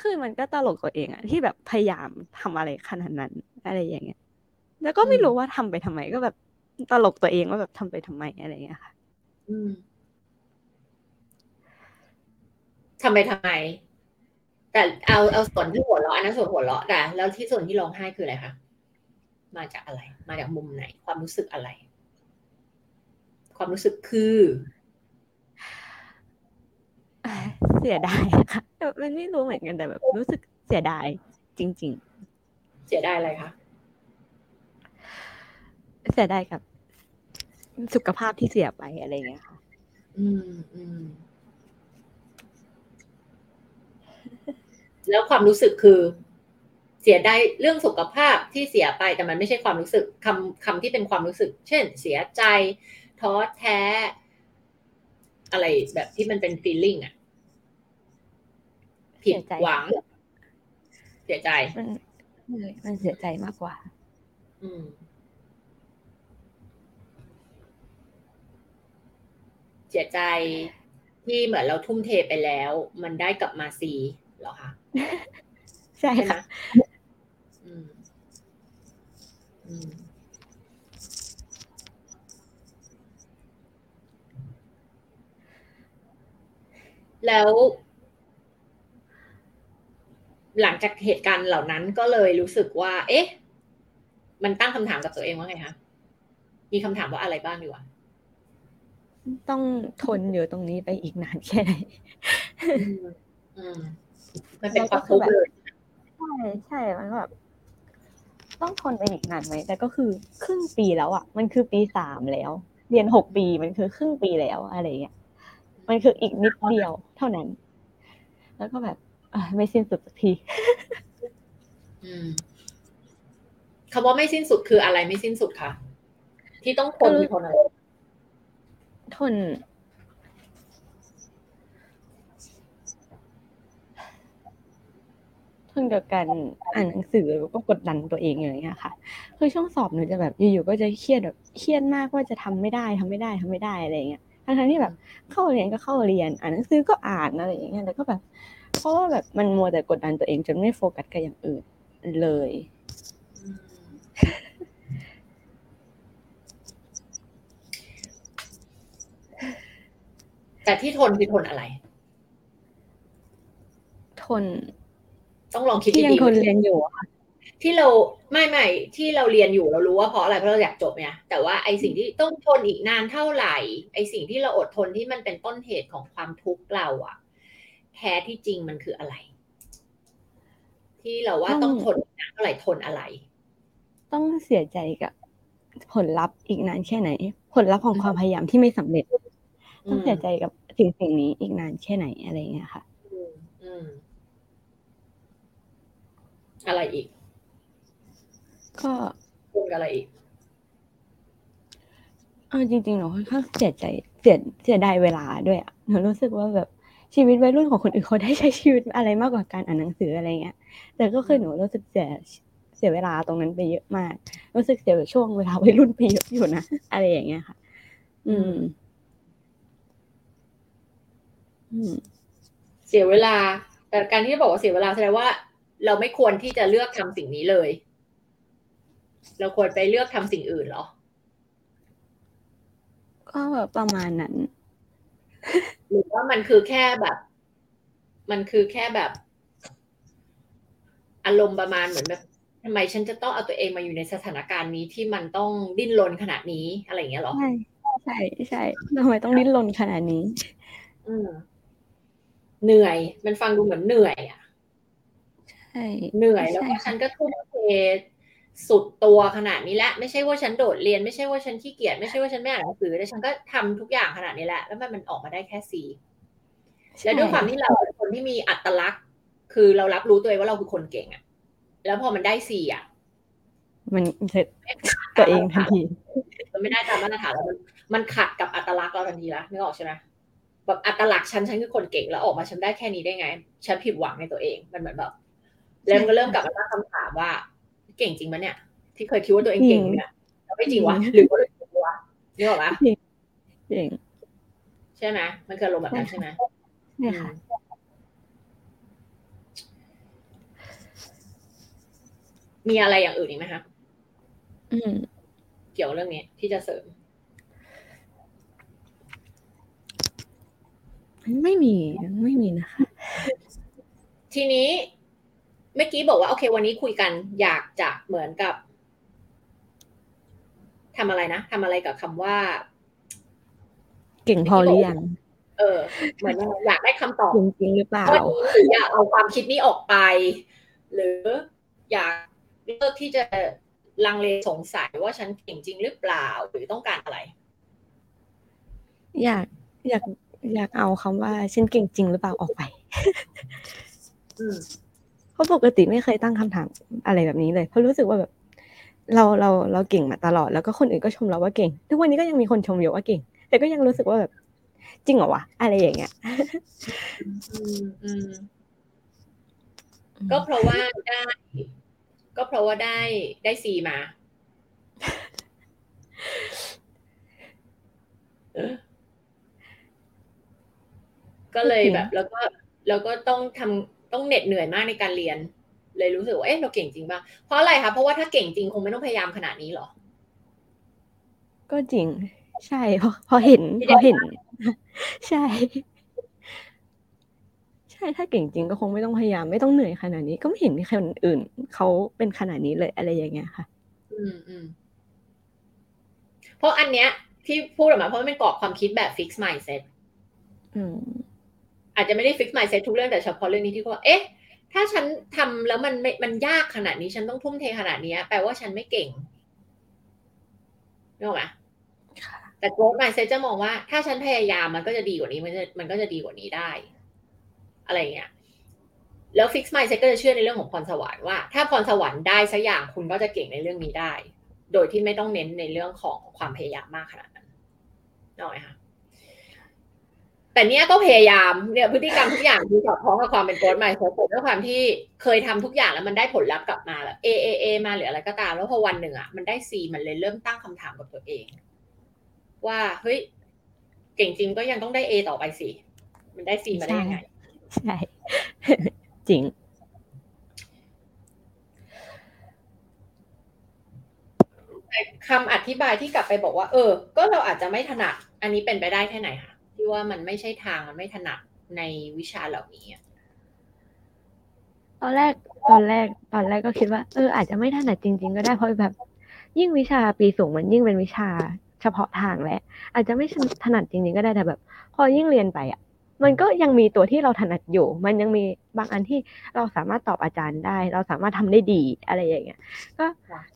คือมันก็ตลกตัวเองอะที่แบบพยายามทำอะไรขนาดนั้น อะไรอย่างเงี้ย แล้วก็ไม่รู้ว่าทำไปทำไมก็แบบ ตลกตัวเองว่าแบบทำไปทำไมอะไรเงี้ยค่ะอืมทำไปทำไม แต่เอาเอาส่วนที่หัวเราะอันนั้นส่วนหัวเราะแต่แล้วที่ส่วนที่ร้องไห้คืออะไรคะมาจากอะไร มาจากมุมไหน ความรู้สึกอะไร ความรู้สึกคือเสียดายค่ะมันไม่รู้เหมือนกันแต่แบบ รู้สึกเสียดาย จริง ๆ เสียดายอะไรคะเสียดายกับ สุขภาพที่เสียไปอะไรเงี้ยค่ะ อืมอืมแล้วความรู้สึกคือ เสียดายเรื่องสุขภาพที่เสียไป แต่มันไม่ใช่ความรู้สึกคำคำที่เป็นความรู้สึก เช่น เสียใจท้อแท้ อะไรแบบที่มันเป็นฟีลลิ่งอะผิดหวัง เสียใจมันเสียใจมากกว่า อืม เสียใจที่เหมือนเราทุ่มเทไปแล้ว มันได้กลับมาซีเหรอคะใช่ค่ะแล้ว หลังจากเหตุการณ์เหล่านั้นก็เลยรู้สึกว่า เอ๊ะ มันตั้งคำถามกับตัวเองว่าไงคะมีคำถามว่าอะไรบ้างดีวะ ต้องทนอยู่ตรงนี้ไปอีกนานแค่ไหนมันเป็นความทุกข์เลยใช่ใช่มันแบบต้องทนไปอีกนานไหมแต่ก็คือครึ่งปีแล้วอะ มันคือปีสามแล้ว เรียนหกปีมันคือครึ่งปีแล้วอะไรเงี้ยมันคืออีกนิดเดียวเท่านั้น แล้วก็แบบไม่สิ้นสุดสักทีคำว่าไม่สิ้นสุดคืออะไรไม่สิ้นสุดคะที่ต้องทนทนอะไร ทน ทนกับการอ่านหนังสือแล้วก็กดดันตัวเองอย่างเงี้ยค่ะ คือช่วงสอบหนูจะแบบอยู่ๆก็จะเครียดแบบเครียดมากว่าจะทำไม่ได้ทำไม่ได้ทำไม่ได้อะไรเงี้ยทั้งที่แบบเข้าเรียนก็เข้าเรียน อ่านหนังสือก็อ่านอะไรอย่างเงี้ยแต่ก็แบบ เพราะว่าแบบมันมัวแต่กดดันตัวเองจนไม่โฟกัสกับอย่างอื่นเลย แต่ที่ทนคือทนอะไร ทน ต้องลองคิดที่ยังดีๆทนเรียนอยู่อะค่ะที่เราไม่ไม่ที่เราเรียนอยู่เรารู้ว่าเพราะอะไรเพราะเราอยากจบเนี่ยแต่ว่าไอสิ่งที่ต้องทนอีกนานเท่าไหร่ ไอสิ่งที่เราอดทนที่มันเป็นต้นเหตุของความทุกข์เราอะแท้ที่จริงมันคืออะไร ที่เราว่าต้องทนอีกนานเท่าไหร่ทนอะไร ต้องเสียใจกับ ผลลัพธ์อีกนานแค่ไหน ผลลัพธ์ของความพยายามที่ไม่สำเร็จ ต้องเสียใจกับ สิ่งสิ่งนี้อีกนานแค่ไหนอะไรเงี้ยค่ะอืมอืมอะไรอีก ก็ทนกับอะไรอีกเอาจริงๆหนูค่อนข้างเสียใจเสียเสียดายเวลาด้วยอะหนูรู้สึกว่าแบบชีวิตวัยรุ่นของคนอื่นเขาได้ใช้ชีวิตอะไรมากกว่าการอ่านหนังสืออะไรเงี้ย แต่ก็คือหนูรู้สึกเสียเสียเวลาตรงนั้นไปเยอะมาก รู้สึกเสียช่วงเวลาวัยรุ่นไปเยอะอยู่นะอะไรอย่างเงี้ยค่ะ อืมอืม เสียเวลา แต่การที่บอกว่าเสียเวลาแสดงว่า เราไม่ควรที่จะเลือกทำสิ่งนี้เลย เราควรไปเลือกทำสิ่งอื่นเหรอ ก็แบบประมาณนั้น หรือว่ามันคือแค่แบบ มันคือแค่แบบอารมณ์ประมาณเหมือนแบบทำไมฉันจะต้องเอาตัวเองมาอยู่ในสถานการณ์นี้ที่มันต้องดิ้นรนขนาดนี้อะไรอย่างเงี้ยเหรอ ใช่ ใช่ใช่ทำไมต้องดิ้นรนขนาดนี้ อืม เหนื่อย มันฟังดูเหมือนเหนื่อยอะใช่เหนื่อยแล้วก็ใช่ฉันก็ทุ่มเทสุดตัวขนาดนี้แหละไม่ใช่ว่าฉันโดดเรียนไม่ใช่ว่าฉันขี้เกียจไม่ใช่ว่าฉันไม่อ่านหนังสือแต่ฉันก็ทำทุกอย่างขนาดนี้แหละแล้วมันมันออกมาได้แค่สี่และด้วยความที่เราเป็นคนที่มีอัตลักษณ์ คือเรารับรู้ตัวเองว่าเราคือคนเก่งอะแล้วพอมันได้สี่อะมันเสร็จตัวเองทันทีมันไม่ได้ตามมาตรฐานแล้วมันมันขัดกับอัตลักษณ์เราทันทีละนึกออกใช่ไหม แบบอัตลักษณ์ฉันฉันคือคนเก่งแล้วออกมาฉันได้แค่นี้ได้ไง ฉันผิดหวังในตัวเองมันเหมือนแบบแล้วมันก็เริ่มกลับมาตั้งคำถามว่า เก่งจริงไหมเนี่ย ที่เคยคิดว่าตัวเองเก่งเนี่ยแล้วไม่จริงวะหรือว่าเราจริงวะนึกออกปะเก่งใช่ไหมมันคืออารมณ์แบบนั้นใช่ไหมเนี่ยค่ะมีอะไรอย่างอื่นอีกไหมคะอืมเกี่ยวเรื่องนี้ที่จะเสริม ไม่มีไม่มีนะคะ ทีนี้เมื่อกี้บอกว่าโอเค วันนี้คุยกัน อยากจะเหมือนกับทำอะไรนะทำอะไรกับคำว่า เก่งพอหรือยังเออ เหมือนอยากได้คำตอบจริงจริงหรือเปล่าข้อนี้หรืออยากเอาความคิดนี้ออกไป หรืออยากเลิกที่จะลังเลสงสัยว่าฉันเก่งจริงหรือเปล่า หรือต้องการอะไร อยากอยาก อยากเอาคำว่าฉันเก่งจริงหรือเปล่าออกไปอืมเพราะปกติไม่เคยตั้งคำถามอะไรแบบนี้เลย เพราะรู้สึกว่าแบบ เราเราเราเก่งมาตลอด แล้วก็คนอื่นก็ชมเราว่าเก่ง ทุกวันนี้ก็ยังมีคนชมอยู่ว่าเก่ง แต่ก็ยังรู้สึกว่าแบบ จริงเหรอวะอะไรอย่างเงี้ยอืมอืมก็เพราะว่าได้ ก็เพราะว่าได้ได้ซีมา ก็เลยแบบแล้วก็แล้วก็ต้องทำต้องเหน็ดเหนื่อยมากในการเรียน เลยรู้สึกว่าเอ๊ะเราเก่งจริงป่ะเพราะอะไรคะเพราะว่าถ้าเก่งจริงคงไม่ต้องพยายามขนาดนี้หรอ ก็จริง ใช่เพราะเพราะเห็นเพราะเห็น ใช่ ใช่ถ้าเก่งจริงก็คงไม่ต้องพยายามไม่ต้องเหนื่อยขนาดนี้ ก็ไม่เห็นมีใครคนอื่นเขาเป็นขนาดนี้เลยอะไรอย่างเงี้ยค่ะ อืมอืมเพราะอันเนี้ยที่พูดออกมาเพราะมันเป็นกรอบความคิดแบบ fix mindset อืม อาจจะไม่ได้ fix mindset ทุกเรื่องแต่เฉพาะเรื่องนี้ที่เขาว่าเอ๊ะ ถ้าฉันทำแล้วมันไม่มันยากขนาดนี้ฉันต้องทุ่มเทขนาดนี้แปลว่าฉันไม่เก่งนึกออกไหมค่ะแต่ growth mindset จะมองว่า ถ้าฉันพยายามมันก็จะดีกว่านี้มันจะมันก็จะดีกว่านี้ได้ อะไรอย่างเงี้ยแล้ว fix mindset ก็จะเชื่อในเรื่องของพรสวรรค์ว่าถ้าพรสวรรค์ได้สักอย่างคุณก็จะเก่งในเรื่องนี้ได้ โดยที่ไม่ต้องเน้นในเรื่องของความพยายามมากขนาดนั้นนึกออกไหมคะ แต่เนี้ยก็พยายามเนี่ยพฤติกรรมทุกอย่างคือสอดคล้องกับความเป็นโค้ดใหม่โค้ดด้วยความที่เคยทำทุกอย่างแล้วมันได้ผลลัพธ์กลับมาแล้ว A A A มาหรืออะไรก็ตาม แล้วพอวันหนึ่งอะมันได้ C มันเลยเริ่มตั้งคำถามกับตัวเอง ว่าเฮ้ยเก่งจริงก็ยังต้องได้ A ต่อไปสิมันได้ C มาได้ยังไงใช่จริงคำอธิบายที่กลับไปบอกว่า เออ ก็เราอาจจะไม่ถนัด อันนี้เป็นไปได้แค่ไหนคะ ที่ว่ามันไม่ใช่ทางมันไม่ถนัดในวิชาเหล่านี้ตอนแรกตอนแรกตอนแรกก็คิดว่าเอออาจจะไม่ถนัดจริง ๆ ก็ได้เพราะแบบ ยิ่งวิชาปีสูงมันยิ่งเป็นวิชาเฉพาะทางแหละ อาจจะไม่ถนัดจริงๆก็ได้แต่แบบ พอยิ่งเรียนไปอะ มันก็ยังมีตัวที่เราถนัดอยู่ มันยังมีบางอันที่เราสามารถตอบอาจารย์ได้ เราสามารถทำได้ดีอะไรอย่างเงี้ย ก็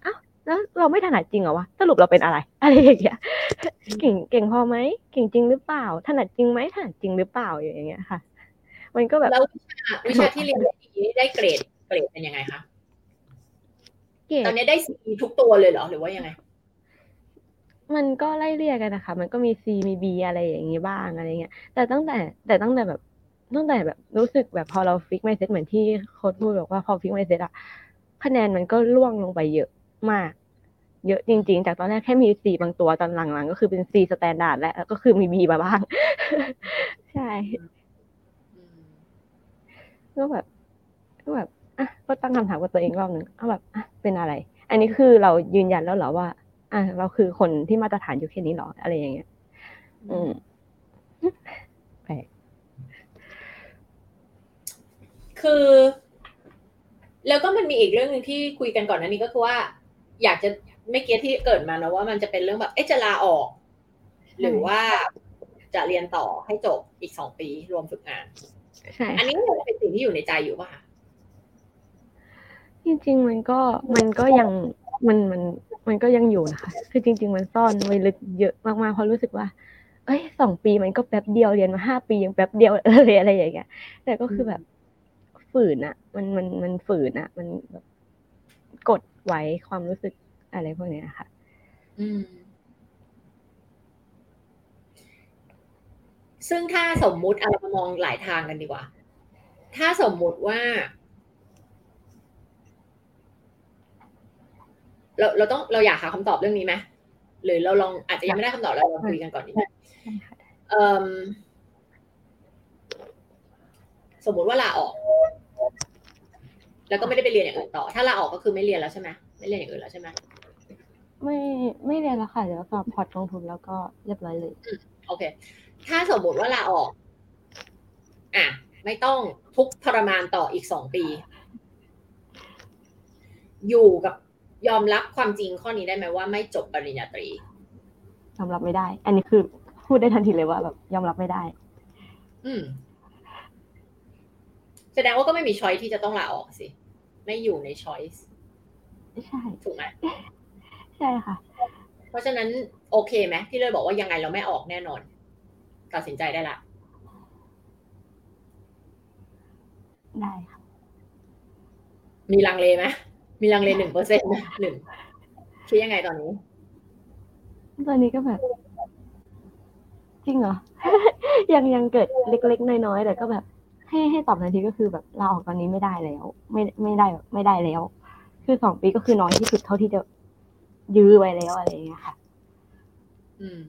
อ้าว แล้วเราไม่ถนัดจริงเหรอวะสรุปเราเป็นอะไร อะไรอย่างเงี้ยเก่งเก่งพอไหมเก่งจริงหรือเปล่า ถนัดจริงไหมถนัดจริงหรือเปล่าอย่างเงี้ยค่ะ มันก็แบบแล้ววิชาวิชาที่เรียนนี้ได้เกรดเกรดเป็นยังไงคะตอนนี้ได้ซีทุกตัวเลยเหรอหรือว่ายังไง มันก็ไล่เรียกกันนะคะ มันก็มีซีมีบีอะไรอย่างงี้บ้างอะไรเงี้ย แต่ตั้งแต่แต่ตั้งแต่แบบตั้งแต่แบบรู้สึกแบบพอเรา fixed mindset เหมือนที่โค้ชพูดบอกว่าพอ fixed mindset อะคะแนนมันก็ร่วงลงไปเยอะ มาก เยอะจริง ๆ จากตอนแรกแค่มี C บางตัวตอนหลังๆ ก็คือเป็น C standard แล้วก็คือมี B มาบ้าง ใช่ก็แบบก็แบบอะก็ตั้งคำถามกับตัวเองรอบหนึ่งเอาแบบอะเป็นอะไร อันนี้คือเรายืนยันแล้วเหรอว่า อะเราคือคนที่มาตรฐานอยู่แค่นี้หรออะไรอย่างเงี้ย อืมแปลกคือ แล้วก็มันมีอีกเรื่องหนึ่งที่คุยกันก่อนนันนี้ก็คือว่า อยากจะไม่เกี้ที่เกิดมานะว่ามันจะเป็นเรื่องแบบเอ๊ะจะลาออก หรือว่าจะเรียนต่อให้จบอีกสองปีรวมฝึกงานใช่อันนี้เป็นสิ่งที่อยู่ในใจอยู่ป่ะคะจริง ๆ มันก็มันก็ยังมันมันมันก็ยังอยู่นะคะ คือจริง ๆ มันซ่อนไว้ลึกเยอะมากๆเพราะรู้สึกว่า เอ้ยสองปีมันก็แป๊บเดียวเรียนมาห้าปียังแป๊บเดียวอะไรอะไรอย่างเงี้ย แต่ก็คือแบบฝืนอะมันมันมันฝืนอะมันแบบกด ไว้ความรู้สึกอะไรพวกนี้ค่ะ อืม ซึ่งถ้าสมมุติเรามองหลายทางกันดีกว่า ถ้าสมมุติว่า เราเราต้องเราอยากหาคำตอบเรื่องนี้ไหมหรือเราลองอาจจะยังไม่ได้คำตอบเราลองคุยกันก่อนดีไหมสมมุติว่าลาออก แล้วก็ไม่ได้ไปเรียนอย่างอื่นต่อ ถ้าลาออกก็คือไม่เรียนแล้วใช่ไหมไม่เรียนอย่างอื่นแล้วใช่ไหมไม่ไม่เรียนแล้วค่ะเดี๋ยวสอบพอร์ตลงทุนแล้วก็เรียบร้อยเลยโอเค ถ้าสมมติว่าลาออก อะ ไม่ต้องทุกทรมานต่ออีกสองปี อยู่กับยอมรับความจริงข้อนี้ได้ไหมว่าไม่จบปริญญาตรียอมรับไม่ได้ อันนี้คือพูดได้ทันทีเลยว่าแบบยอมรับไม่ได้ อืม แสดงว่าก็ไม่มีช้อยที่จะต้องลาออกสิ ไม่อยู่ในช้อยส์ใช่ถูกไหมใช่ค่ะ เพราะฉะนั้นโอเคไหมที่เลยบอกว่ายังไงเราไม่ออกแน่นอน ตัดสินใจได้ละ ได้ค่ะ มีลังเลไหมมีลังเลหนึ่งเปอร์เซ็นต์หนึ่งคิดยังไงตอนนี้ ตอนนี้ก็แบบ จริงเหรอ ยังยังเกิดเล็กๆน้อยๆแต่ก็แบบ ให้ให้ตอบทันทีก็คือแบบเราออกตอนนี้ไม่ได้แล้ว ไม่ไม่ได้ไม่ได้แล้ว คือสองปีก็คือน้อยที่สุดเท่าที่จะยื้อไว้แล้วอะไรอย่างเงี้ยค่ะ อืม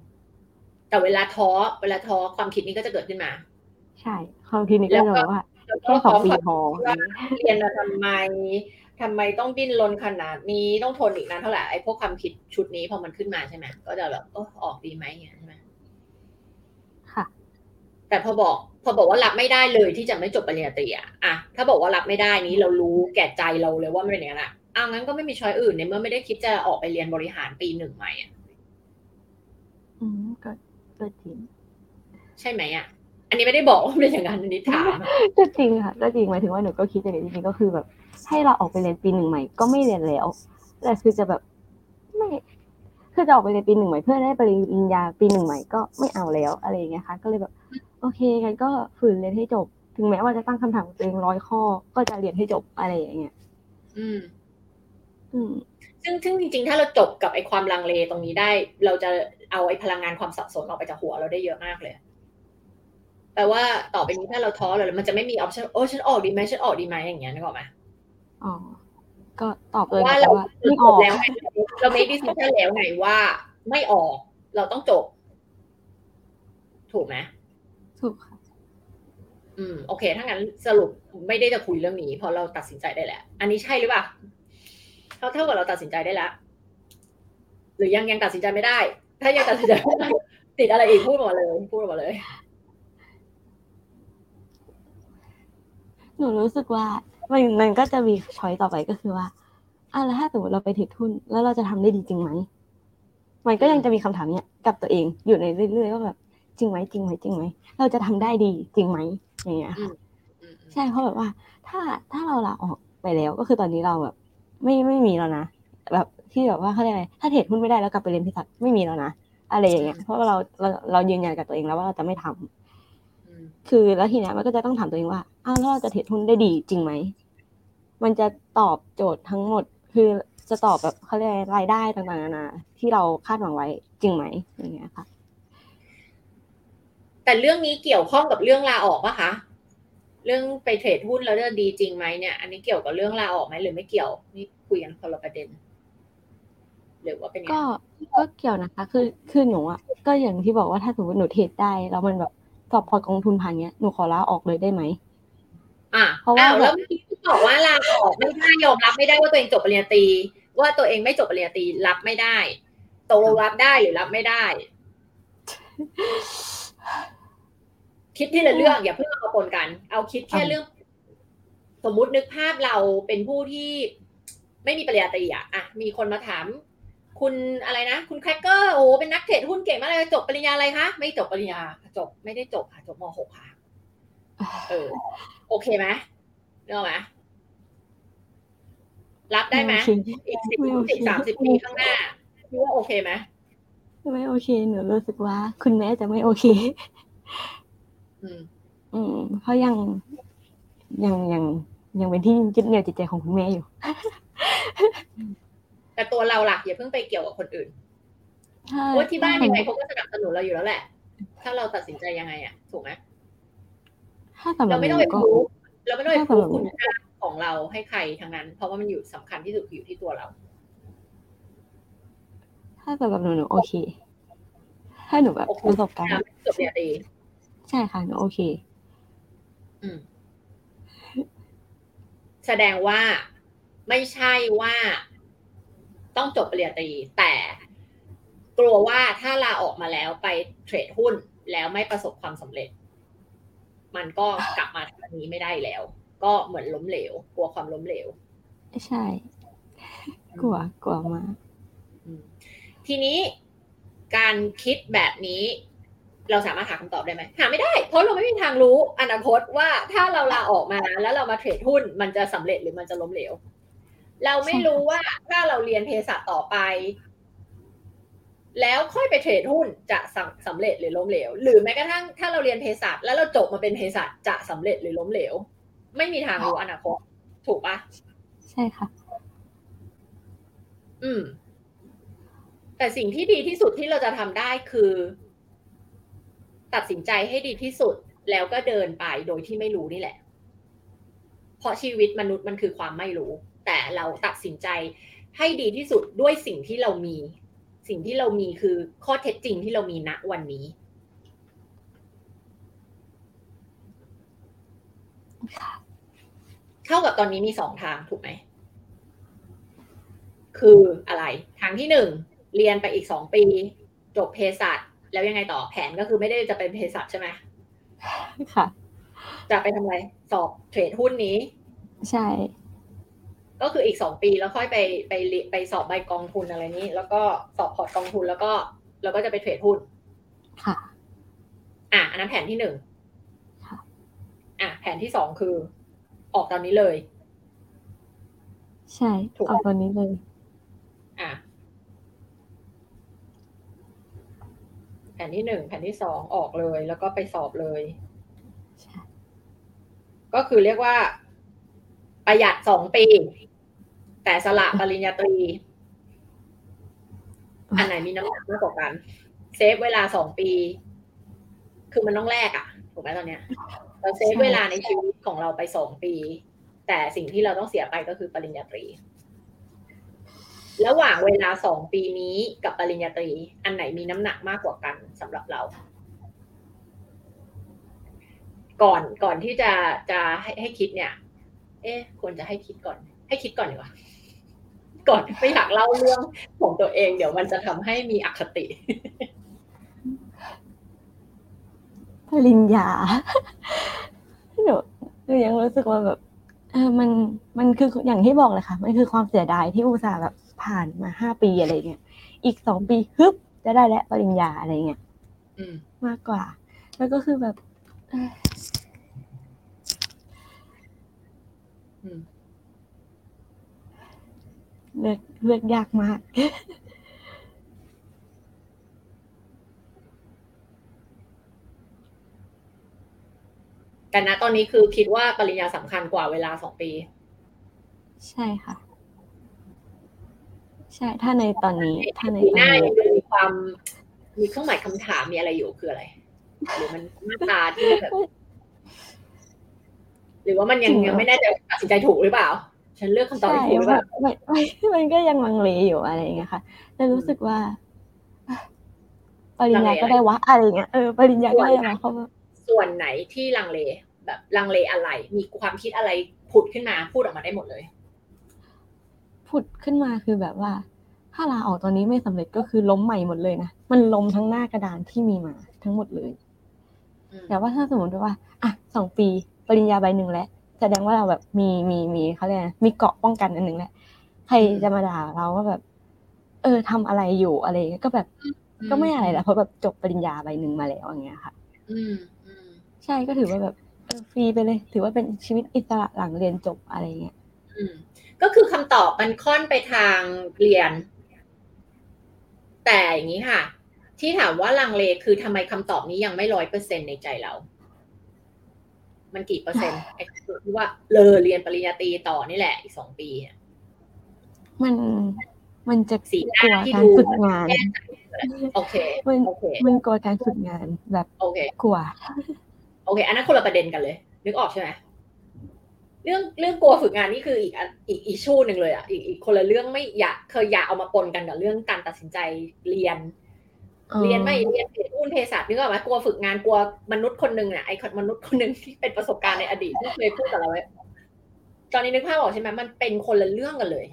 แต่เวลาท้อเวลาท้อความคิดนี้ก็จะเกิดขึ้นมา ใช่ความคิดนี้ก็จะว่าแค่สองปีพอเรียนมาทำไมทำไมต้องดิ้นรนขนาดนี้ต้องทนอีกนานเท่าไหร่ไอ้พวกความคิดชุดนี้พอมันขึ้นมาใช่ไหมก็จะแบบออกดีไหมใช่ไหมค่ะ แต่พอบอก พอบอกว่ารับไม่ได้เลยที่จะไม่จบปริญญาตรีอะอะถ้าบอกว่ารับไม่ได้นี้เรารู้แก่ใจเราเลยว่าไม่เป็นอย่างนั้นอะอ้างั้นก็ไม่มีช้อยอื่นในเมื่อไม่ได้คิดจะออกไปเรียนบริหารปีหนึ่งใหม่อะอืมก็ก็จริงใช่ไหมอะอันนี้ไม่ได้บอกว่าเป็นอย่างนั้นอันนี้ถามก็จริงค่ะก็จริงหมายถึงว่าหนูก็คิดอย่างนี้จริงๆก็คือแบบ ให้เราออกไปเรียนปีหนึ่งใหม่ ก็ไม่เรียนแล้วแต่คือจะแบบไม่ คือจะออกไปเรียนปีหนึ่งใหม่เพื่อได้ปริญญาปีหนึ่งใหม่ก็ไม่เอาแล้วอะไรอย่างเงี้ยค่ะ ก็เลยแบบโอเคงั้นก็ฝืนเรียนให้จบ ถึงแม้ว่าจะตั้งคำถามตัวเองร้อยข้อก็จะเรียนให้จบอะไรอย่างเงี้ย อืม อืมซึ่งซึ่งจริงๆ ถ้าเราจบกับไอ้ความลังเลตรงนี้ได้ เราจะเอาไอ้พลังงานความสับสนออกไปจากหัวเราได้เยอะมากเลยแปลว่าต่อไปนี้ถ้าเราท้อเลยมันจะไม่มี option โอ้ฉันออกดีไหมฉันออกดีไหมอย่างเงี้ยนึกออกไหมอ๋อ ก็ตอบเองว่าเราไม่ออกแล้วเราไม่ decision แล้วไงว่าไม่ออก เราต้องจบ ถูกไหมถูกค่ะอืม โอเค ถ้างั้นสรุปไม่ได้จะคุยเรื่องนี้พอเราตัดสินใจได้แล้ว อันนี้ใช่หรือเปล่าเท่าเท่ากับเราตัดสินใจได้แล้วหรือยังยังตัดสินใจไม่ได้ ถ้ายังตัดสินใจไม่ได้ติดอะไรอีกพูดออกมาเลยพูดออกมาเลย หนูรู้สึกว่า มันมันก็จะมีช้อยต่อไปก็คือว่าอะแล้วถ้าสมมติเราไปถือทุนแล้วเราจะทำได้ดีจริงไหมมันก็ยังจะมีคำถามเนี้ยกับตัวเองอยู่ในเรื่อยๆว่าแบบจริงไหมจริงไหมจริงไหมเราจะทำได้ดีจริงไหมอย่างเงี้ยค่ะใช่เพราะแบบว่า ถ้าถ้าเราลาออกไปแล้วก็คือตอนนี้เราแบบ ไม่ไม่มีแล้วนะแบบที่แบบว่าเขาเรียกอะไรถ้าเทรดหุ้นไม่ได้แล้วกลับไปเรียนพิสัตไม่มีแล้วนะอะไรอย่างเงี้ยเพราะเราเราเรายืนยันกับตัวเองแล้วว่าเราจะไม่ทำ คือแล้วทีเนี้ยมันก็จะต้องถามตัวเองว่าอ้าวแล้วเราจะเทรดหุ้นได้ดีจริงไหมมันจะตอบโจทย์ทั้งหมด คือจะตอบแบบเขาเรียกรายได้ต่างๆนานาที่เราคาดหวังไว้จริงไหมอย่างเงี้ยค่ะ แต่เรื่องนี้เกี่ยวข้องกับเรื่องลาออกปะคะเรื่องไปเทรดหุ้นแล้วจะดีจริงไหมเนี่ย อันนี้เกี่ยวกับเรื่องลาออกไหมหรือไม่เกี่ยวนี่คุยกันคนละประเด็น หรือว่าเป็นก็ก็เกี่ยวนะคะ คือคือหนูอะก็อย่างที่บอกว่าถ้าสมมติหนูเทรดได้แล้วมันแบบ สอบพอร์ตกองทุนพันเนี้ยหนูขอลาออกเลยได้ไหมอ่าเพราะว่าแล้วเมื่อกี้บอกว่าลาออกไม่ได้ยอมรับไม่ได้ว่าตัวเองจบปริญญาตรีว่าตัวเองไม่จบปริญญาตรีรับไม่ได้ตกลงรับได้หรือรับไม่ได้ คิดที่ละเรื่องอย่าเพิ่งเอาปนกัน เอาคิดแค่เรื่อง สมมุตินึกภาพเราเป็นผู้ที่ไม่มีปริญญาตรีอะอะมีคนมาถาม คุณอะไรนะ คุณแครกเกอร์โอ้เป็นนักเทรดหุ้นเก่งมากเลยจบปริญญาอะไรคะไม่จบปริญญาจบไม่ได้จบค่ะจบมหกค่ะเออ โอเคไหมเรื่องไหมรับได้ไหมอีกสิบสิบสามสิบปีข้างหน้าคิดว่าโอเคไหมไม่โอเค หนูรู้สึกว่า คุณแม่จะไม่โอเค อืม อืมเพราะยังยังยังยังเป็นที่ยึดเหนี่ยวจิตใจของคุณแม่อยู่ แต่ตัวเราหลักอย่าเพิ่งไปเกี่ยวกับคนอื่นเพราะที่บ้านยังไงเขาก็สนับสนุนเราอยู่แล้วแหละ ถ้าเราตัดสินใจยังไงอะ ถูกไหมเราไม่ต้องไปพูดเราไม่ต้องไปพูดคุณค่าของเราให้ใครทั้งนั้น เพราะว่ามันอยู่สำคัญที่สุดอยู่ที่ตัวเรา ถ้าสำหรับหนูหนูโอเค ถ้าหนูแบบประสบการณ์จบเรียนดีใช่ค่ะหนูโอเค อืมแสดงว่าไม่ใช่ว่า ต้องจบปริญญาตรี แต่กลัวว่าถ้าลาออกมาแล้วไปเทรดหุ้นแล้วไม่ประสบความสำเร็จ มันก็กลับมาทางนี้ไม่ได้แล้ว ก็เหมือนล้มเหลว กลัวความล้มเหลวใช่ กลัวกลัวมากทีนี้การคิดแบบนี้ เราสามารถหาคำตอบได้ไหมหาไม่ได้ เพราะเราไม่มีทางรู้อนาคตว่าถ้าเราลาออกมาแล้วเรามาเทรดหุ้นมันจะสำเร็จหรือมันจะล้มเหลว เราไม่รู้ว่าถ้าเราเรียนเภสัชต่อไป แล้วค่อยไปเทรดหุ้นจะสำเร็จหรือล้มเหลว หรือแม้กระทั่งถ้าเราเรียนเภสัชแล้วเราจบมาเป็นเภสัชจะสำเร็จหรือล้มเหลว ไม่มีทางรู้อนาคตถูกปะใช่ค่ะ อืม แต่สิ่งที่ดีที่สุดที่เราจะทำได้คือ ตัดสินใจให้ดีที่สุดแล้วก็เดินไปโดยที่ไม่รู้นี่แหละ เพราะชีวิตมนุษย์มันคือความไม่รู้ แต่เราตัดสินใจให้ดีที่สุดด้วยสิ่งที่เรามี สิ่งที่เรามีคือข้อเท็จจริงที่เรามีณวันนี้เท่ากับตอนนี้มีสองทางถูกไหม คืออะไรทางที่หนึ่งเรียนไปอีกสองปี จบเภสัชแล้วยังไงต่อแผนก็คือไม่ได้จะเป็นเภสัชใช่ไหมค่ะ จะไปทำอะไร สอบเทรดหุ้นนี้ ใช่ ก็คืออีกสองปีแล้วค่อยไปไปไปสอบใบกองทุนอะไรนี้ แล้วก็สอบพอร์ตกองทุนแล้วก็แล้วก็จะไปเทรดหุ้น ค่ะ อะอันนั้นแผนที่หนึ่งค่ะอะแผนที่สองคือ ออกตอนนี้เลย ใช่ออกตอนนี้เลย อะแผ่นที่หนึ่งแผ่นที่สองออกเลย แล้วก็ไปสอบเลย ก็คือเรียกว่า ประหยัดสองปี แต่สละปริญญาตรี อันไหนมีน้ำหนักมากกว่ากัน save เวลาสองปี คือมันต้องแลกอะถูกไหมตอนเนี้ย เรา save เวลาในชีวิตของเราไปสองปี แต่สิ่งที่เราต้องเสียไปก็คือปริญญาตรี ระหว่างเวลาสองปีนี้กับปริญญาตรี อันไหนมีน้ำหนักมากกว่ากันสำหรับเราก่อนก่อนที่จะจะให้ให้คิดเนี่ย เอ๊ะควรจะให้คิดก่อน ให้คิดก่อนดีกว่าก่อนไม่อยากเล่าเรื่องของตัวเอง เดี๋ยวมันจะทำให้มีอคติปริญญาหนูหนูยังรู้สึกว่าแบบเออมันมันคืออย่างที่บอกเลยค่ะ มันคือความเสียดายที่อุตส่าห์แบบผ่านมาห้าปีอะไรเงี้ยอีกสองปีฮึบจะได้แล้วปริญญาอะไรเงี้ยมากกว่า แล้วก็คือแบบ เลือกเลือกยากมากแต่ณตอนนี้คือคิดว่าปริญญาสำคัญกว่าเวลาสองปี ใช่ค่ะ ใช่ ถ้าในตอนนี้ถ้าในตอนนี้มีความมีเครื่องหมายคำถามมีอะไรอยู่คืออะไรหรือมันหน้าตาที่แบบ หรือว่ามันยังยังไม่แน่ใจตัดสินใจถูกหรือเปล่า ฉันเลือกคำตอบที่ถูกหรือเปล่าไม่ไม่มันก็ยังลังเลอยู่อะไรอย่างเงี้ยค่ะแต่รู้สึกว่าปริญญาก็ได้วะอะไรเงี้ยเออปริญญาก็ได้วะเขาส่วนไหนที่ลังเลแบบลังเลอะไร มีความคิดอะไรผุดขึ้นมาพูดออกมาได้หมดเลย ผุดขึ้นมาคือแบบว่า ถ้าลาออกตอนนี้ไม่สำเร็จก็คือล้มใหม่หมดเลยนะมันล้มทั้งหน้ากระดานที่มีมาทั้งหมดเลย แต่ว่าถ้าสมมติว่า อะสองปี ปริญญาใบหนึ่งแล้วแสดงว่าเราแบบมีมีมีเขาเรียกมีเกาะป้องกันอันหนึ่งแหละใครจะมาด่าเราว่าแบบ เออทำอะไรอยู่อะไรก็แบบ ก็ไม่อะไรแหละเพราะแบบจบปริญญาใบหนึ่งมาแล้วอย่างเงี้ยค่ะ อืมใช่ก็ถือว่าแบบเออฟรีไปเลย ถือว่าเป็นชีวิตอิสระหลังเรียนจบอะไรเงี้ยอืมก็คือคำตอบมันค่อนไปทางเรียน แต่อย่างนี้ค่ะ ที่ถามว่าลังเลคือทำไมคำตอบนี้ยังไม่ร้อยเปอร์เซ็นในใจเรา มันกี่เปอร์เซ็นต์ไอ้ที่ว่าเลยเรียนปริญญาตรีต่อนี่แหละอีกสองปีมันมันจะสีหน้าที่ดูฝึกงานโอเคมันมันกลัวการฝึกงานแบบโอเคกลัวโอเค อันนั้นคนละประเด็นกันเลย นึกออกใช่ไหมเรื่องเรื่องกลัวฝึกงานนี่คืออีกอีกอีชูหนึ่งเลยอะอีกอีกคนละเรื่องไม่อยากเคยอยากเอามาปนกันกับเรื่องการตัดสินใจเรียน เรียนไม่เรียนเรียนอุ้นเภสัชนึกออกไหมกลัวฝึกงานกลัวมนุษย์คนหนึ่งอะไอ้มนุษย์คนหนึ่งที่เป็นประสบการณ์ในอดีตที่เคยพูดกับเราไว้ตอนนี้นึกภาพออกใช่ไหมมันเป็นคนละเรื่องกันเลย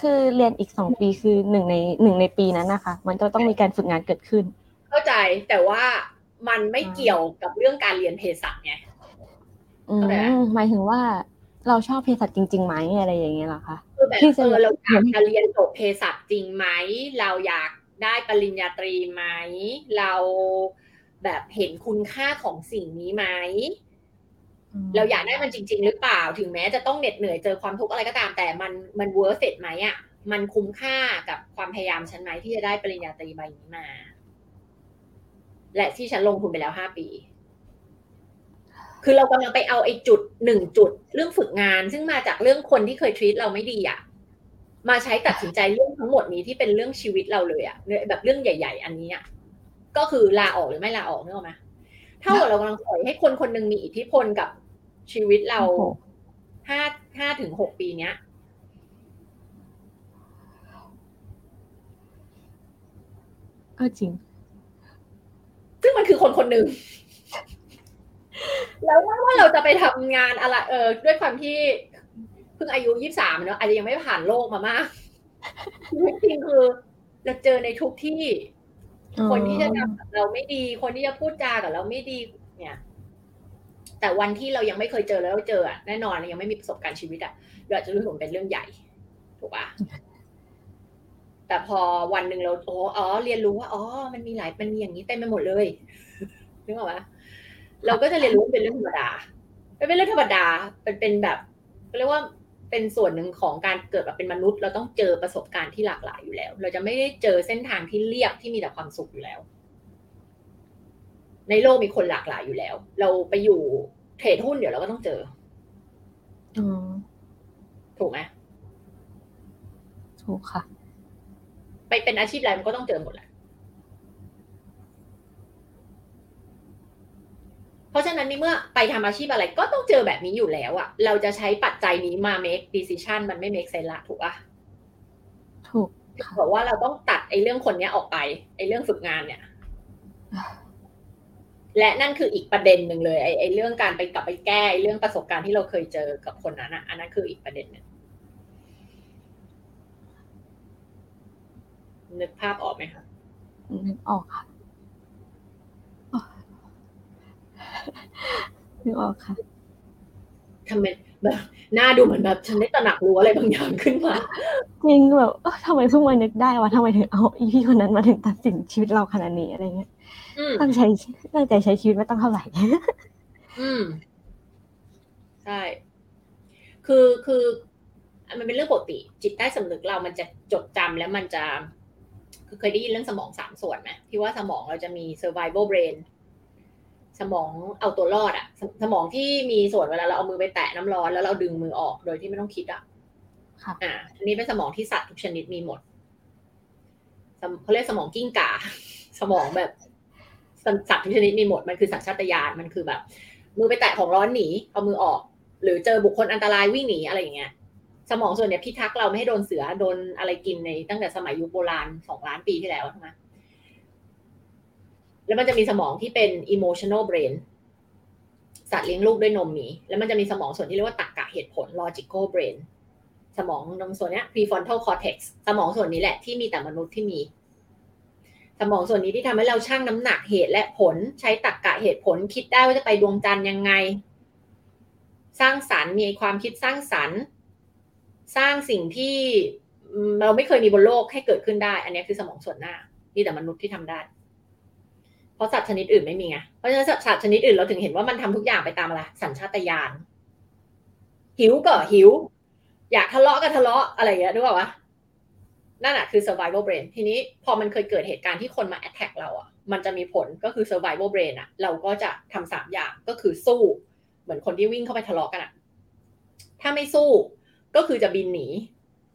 คือเรียนอีกสองปีคือหนึ่งในหนึ่งในปีนั้นนะคะ มันจะต้องมีการฝึกงานเกิดขึ้น เข้าใจแต่ว่ามันไม่เกี่ยวกับเรื่องการเรียนเภสัชไงหมายถึงว่าเราชอบเภสัชจริงๆไหมอะไรอย่างเงี้ยหรอคะคือแบบเออเราอยากจะเรียนจบเภสัชจริงไหมเราอยาก ได้ปริญญาตรีไหม เราแบบเห็นคุณค่าของสิ่งนี้ไหม เราอยากได้มันจริง ๆ หรือเปล่า ถึงแม้จะต้องเหน็ดเหนื่อยเจอความทุกข์อะไรก็ตาม แต่มันมันเวิร์สเสร็จไหมอะ มันคุ้มค่ากับความพยายามฉันไหมที่จะได้ปริญญาตรีใบนี้มา และที่ฉันลงทุนไปแล้วห้าปี คือเรากำลังไปเอาไอ้จุดหนึ่งจุดเรื่องฝึกงาน ซึ่งมาจากเรื่องคนที่เคยทรีตเราไม่ดีอะ มาใช้ตัดสินใจเรื่องทั้งหมดนี้ที่เป็นเรื่องชีวิตเราเลยอะแบบเรื่องใหญ่ ๆ อันนี้อะก็คือลาออกหรือไม่ลาออกนึกออกไหมเท่ากับเรากำลังปล่อยให้คนคนหนึ่งมีอิทธิพลกับชีวิตเราห้าห้าถึงหกปีเนี้ยก็จริง ซึ่งมันคือคนคนหนึ่งแล้วว่าเราจะไปทำงานอะไร เออ ด้วยความที่ เพิ่งอายุยี่สามเนาะอาจจะยังไม่ผ่านโลกมามากจริงคือเราเจอในทุกที่ คนที่จะทำกับเราไม่ดี คนที่จะพูดจากับเราไม่ดี เนี่ย แต่วันที่เรายังไม่เคยเจอแล้วเจอแน่นอนเรายังไม่มีประสบการณ์ชีวิตอะเราอาจจะรู้สึกเป็นเรื่องใหญ่ถูกปะแต่พอวันหนึ่งเราโอ้อ๋อ เรียนรู้ว่าอ๋อ มันมีหลายมันมีอย่างนี้เต็มไปหมดเลยนึกออกไหมเราก็จะเรียนรู้เป็นเรื่องธรรมดาเป็นเรื่องธรรมดาเป็นเป็นแบบเรียกว่า เป็นส่วนหนึ่งของการเกิดมาเป็นมนุษย์ เราต้องเจอประสบการณ์ที่หลากหลายอยู่แล้ว เราจะไม่ได้เจอเส้นทางที่เรียบที่มีแต่ความสุขอยู่แล้ว ในโลกมีคนหลากหลายอยู่แล้ว เราไปอยู่เทรดหุ้นเดี๋ยวเราก็ต้องเจออถูกไหมถูกค่ะ ไปเป็นอาชีพอะไรมันก็ต้องเจอหมดแหละ เพ ราะฉะนั้นนี่เมื่อไปทำอาชีพอะไรก็ต้องเจอแบบนี้อยู่แล้วอะเราจะใช้ปัจจัยนี้มา make decision มันไม่ make sense ละถูกปะถูกบอกว่าเราต้องตัดไอ้เรื่องคนนี้ออกไปไอ้เรื่องฝึกงานเนี่ย และนั่นคืออีกประเด็นหนึ่งเลยไอ้ไอ้เรื่องการไปกลับไปแก้เรื่องประสบการณ์ที่เราเคยเจอกับคนนั้นอะอันนั้นคืออีกประเด็นหนึ่งนึกภาพออกไหมคะนึกออกค่ะ นึกออกค่ะทำไมแบบหน้าดูเหมือนแบบฉันได้ตระหนักรู้อะไรบางอย่างขึ้นมาจริงแบบทำไมเพิ่งมานึกได้วะทำไมถึงเอาอีพี่คนนั้นมาถึงตัดสินชีวิตเราขนาดนี้อะไรเงี้ยตั้งใจตั้งใจใช้ชีวิตไม่ต้องเท่าไหร่อืมใช่คือคือมันเป็นเรื่องปกติ จิตใต้สำนึกเรามันจะจดจำแล้วมันจะเคยได้ยินเรื่องสมองสามส่วนไหมที่ว่าสมองเราจะมี survival brain สมองเอาตัวรอดอะสมองที่มีส่วนเวลาเราเอามือไปแตะน้ำร้อนแล้วเราดึงมือออกโดยที่ไม่ต้องคิดอะอ่าอันนี้เป็นสมองที่สัตว์ทุกชนิดมีหมดเขาเรียกสมองกิ้งก่า สมองแบบสัตว์ทุกชนิดมีหมดมันคือสัญชาตญาณมันคือแบบ มือไปแตะของร้อนหนีเอามือออก หรือเจอบุคคลอันตรายวิ่งหนีอะไรอย่างเงี้ยสมองส่วนเนี้ยพิทักษ์เราไม่ให้โดนเสือโดนอะไรกินในตั้งแต่สมัยยุคโบราณสองล้านปีที่แล้วใช่ไหม แล้วมันจะมีสมองที่เป็น emotional brain สัตว์เลี้ยงลูกด้วยนมมี แล้วมันจะมีสมองส่วนที่เรียกว่าตรรกะเหตุผล logical brain สมองตรงส่วนนี้ prefrontal cortex สมองส่วนนี้แหละที่มีแต่มนุษย์ที่มี สมองส่วนนี้ที่ทำให้เราชั่งน้ำหนักเหตุและผล ใช้ตรรกะเหตุผล คิดได้ว่าจะไปดวงจันทร์ยังไง สร้างสารรค์มีความคิดสร้างสรรค์ สร้างสิ่งที่เราไม่เคยมีบนโลกให้เกิดขึ้นได้ อันนี้คือสมองส่วนหน้า มีแต่มนุษย์ที่ทำได้ เพราะสัตว์ชนิดอื่นไม่มีไง เพราะฉะนั้นสัตว์ชนิดอื่นเราถึงเห็นว่ามันทำทุกอย่างไปตามอะไรสัญชาตญาณ หิวก็หิว อยากทะเลาะก็ทะเลาะอะไรอย่างเงี้ยรู้ป่าวะนั่นแหะคือ survival brain ทีนี้พอมันเคยเกิดเหตุการณ์ที่คนมา attack เราอะมันจะมีผลก็คือ survival brain อะเราก็จะทำสามอย่างก็คือสู้ เหมือนคนที่วิ่งเข้าไปทะเลาะกันอะถ้าไม่สู้ก็คือจะบินหนี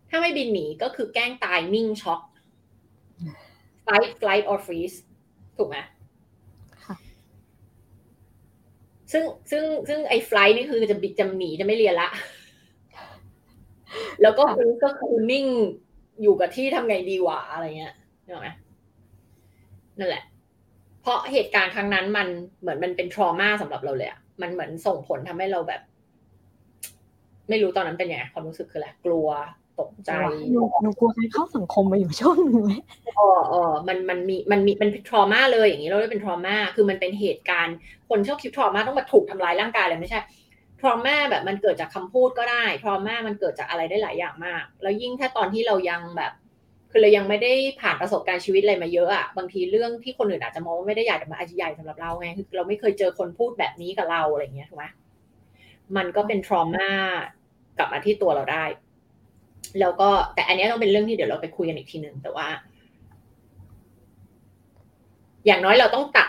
ถ้าไม่บินหนีก็คือแกล้งตายนิ่งช็อก fight flight or freeze ถูกไหม ซึ่งซึ่งซึ่งไอ้ไฟล์นี่คือจะบิดจะหนีจะไม่เรียนละ แล้วก็คือก็คือนิ่งอยู่กับที่ทำไงดีวะอะไรเงี้ยเห็นไหมนั่นแหละ เพราะเหตุการณ์ครั้งนั้นมันเหมือนมันเป็นทรมาสำหรับเราเลยอะมันเหมือนส่งผลทำให้เราแบบ ไม่รู้ตอนนั้นเป็นยังไงความรู้สึกคืออะไรกลัว ตกใจหนูหนูกลัวการเข้าสังคมมาอยู่ช่วงนึงไหมอ๋ออ๋อมันมันมีมันมีมันเป็นทรมาเลยอย่างนี้เราเรียกเป็นทรมาคือมันเป็นเหตุการณ์ คนชอบคิดทรมาต้องมาถูกทำลายร่างกายเลยไม่ใช่ทรมาแบบมันเกิดจากคำพูดก็ได้ทรมามันเกิดจากอะไรได้หลายอย่างมาก แล้วยิ่งถ้าตอนที่เรายังแบบคือเรายังไม่ได้ผ่านประสบการณ์ชีวิตอะไรมาเยอะอะบางทีเรื่องที่คนอื่นอาจจะมองว่าไม่ได้ใหญ่แต่มันอาจจะใหญ่สำหรับเราไงคือเราไม่เคยเจอคนพูดแบบนี้กับเราอะไรเงี้ยถูกไหมมันก็เป็นทรมากลับมาที่ตัวเราได้ แล้วก็แต่อันนี้ต้องเป็นเรื่องที่เดี๋ยวเราไปคุยกันอีกทีหนึ่งแต่ว่า อย่างน้อยเราต้องตัด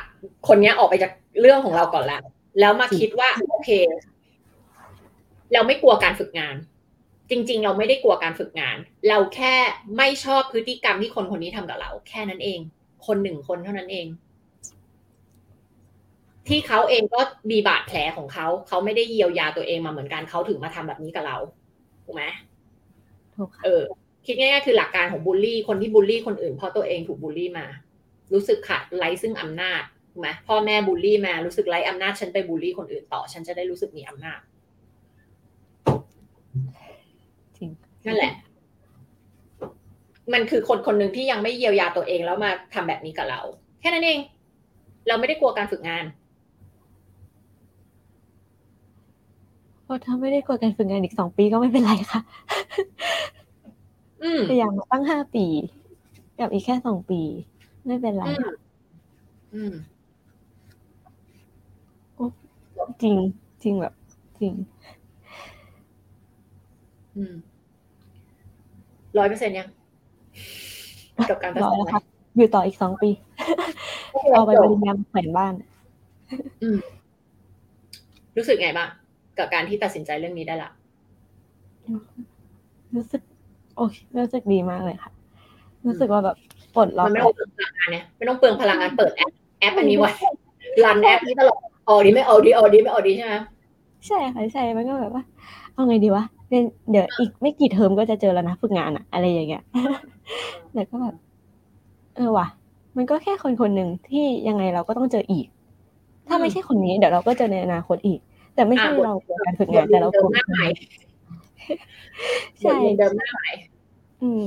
คนนี้ออกไปจากเรื่องของเราก่อนล้วแล้วมาคิดว่าโอเค เราไม่กลัวการฝึกงาน จริง ๆ เราไม่ได้กลัวการฝึกงาน เราแค่ไม่ชอบพฤติกรรมที่คนคนนี้ทำกับเรา แค่นั้นเอง คนหนึ่งคนเท่านั้นเอง ที่เขาเองก็มีบาดแผลของเขา เขาไม่ได้เยียวยาตัวเองมาเหมือนกันเขาถึงมาทำแบบนี้กับเราถูกไหม เออ คิดง่ายๆคือหลักการของบูลลี่ คนที่บูลลี่คนอื่นเพราะตัวเองถูกบูลลี่มา รู้สึกขาดไร้ซึ่งอำนาจถูกไหมพ่อแม่บูลลี่มารู้สึกไร้อำนาจฉันไปบูลลี่คนอื่นต่อ ฉันจะได้รู้สึกมีอำนาจจริงนั่นแหละ มันคือคนคนหนึ่งที่ยังไม่เยียวยาตัวเองแล้วมาทำแบบนี้กับเรา แค่นั้นเอง เราไม่ได้กลัวการฝึกงานพราะถ้าไม่ได้กดการฝึกงานอีกสองปีก็ไม่เป็นไรค่ะ พยายามมาตั้งห้าปี กับอีกแค่สองปี ไม่เป็นไรค่ะจริง จริงแบบ จริงร้อยเปอร์เซ็นยัง กับการตัดสินใจอยู่ต่ออีกสองปี เอาไปบริญญาแขวนบ้านรู้สึกไงบ้างกับการที่ตัดสินใจเรื่องนี้ได้ละรู้สึก โอ้ยรู้สึกดีมากเลยค่ะ รู้สึกว่าแบบปลดล็อกไม่ต้องเปลืองพลังงานเนี่ยไม่ต้องเปลืองพลังงานเปิดแอปแอปอันนี้ไว้รันแอปนี้ตลอดออดีไม่ออดีออดีไม่ออดีใช่ไหมใช่ค่ะใช่มันก็แบบว่าเอาไงดีวะเดี๋ยวอีกไม่กี่เทอมก็จะเจอแล้วนะฝึกงานอะอะไรอย่างเงี้ยแต่ก็แบบเออว่ะ มันก็แค่คนคนหนึ่งที่ยังไงเราก็ต้องเจออีก ถ้าไม่ใช่คนนี้เดี๋ยวเราก็เจอในอนาคตอีก แต่ไม่ใช่เรากลัวการฝึกงานแต่เรากลัวหน้าใหม่ ใช่เดิมหน้าใหม่อืม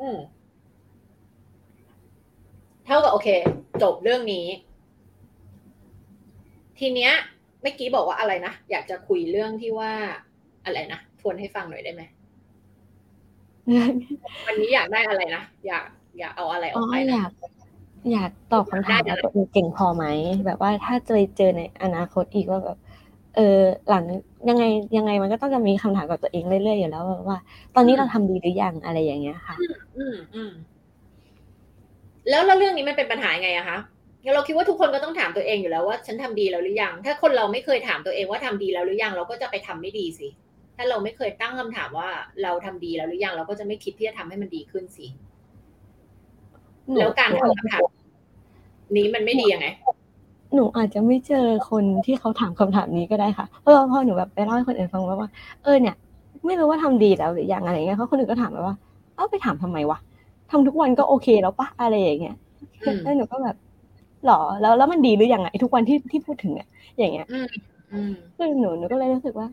อืมเท่ากับโอเค จบเรื่องนี้ ทีเนี้ยไม่มื่อกี้บอกว่าอะไรนะ อยากจะคุยเรื่องที่ว่าอะไรนะทวนให้ฟังหน่อยได้ไหมวันนี้อยากได้อะไรนะอยาก อยากเอาอะไรออกไปอยากอยากตอบคำถามว่าตัวเองเก่งพอไหมแบบว่าถ้าจะเจอในอนาคตอีกว่าแบบ เออหลังยังไงยังไงมันก็ต้องจะมีคำถามกับตัวเองเรื่อยๆอยู่แล้วว่า ตอนนี้เราทำดีหรือยังอะไรอย่างเงี้ยค่ะ อืมอืมแล้วแล้วเรื่องนี้มันเป็นปัญหาไงอะคะเราคิดว่าทุกคนก็ต้องถามตัวเองอยู่แล้วว่า ฉันทำดีแล้วหรือยัง ถ้าคนเราไม่เคยถามตัวเองว่าทำดีแล้วหรือยัง เราก็จะไปทำไม่ดีสิ ถ้าเราไม่เคยตั้งคำถามว่าเราทำดีแล้วหรือยัง เราก็จะไม่คิดที่จะทำให้มันดีขึ้นสิ แล้วการถามคำถามนี้มันไม่ดียังไง หนูอาจจะไม่เจอคนที่เขาถามคำถามนี้ก็ได้ค่ะเพราะว่าพอหนูแบบไปเล่าให้คนอื่นฟังว่าว่า เออเนี่ย ไม่รู้ว่าทำดีแล้วหรือยังอะไรเงี้ยเขาคนอื่นก็ถามแบบว่า เอ้าไปถามทำไมวะทำทุกวันก็โอเคแล้วปะอะไรอย่างเงี้ยแล้วหนูก็แบบหรอแล้วแล้วมันดีหรือยังไงทุกวันที่ที่พูดถึงเนี่ยอย่างเงี้ยคือหนูหนูก็เลยรู้สึกว่า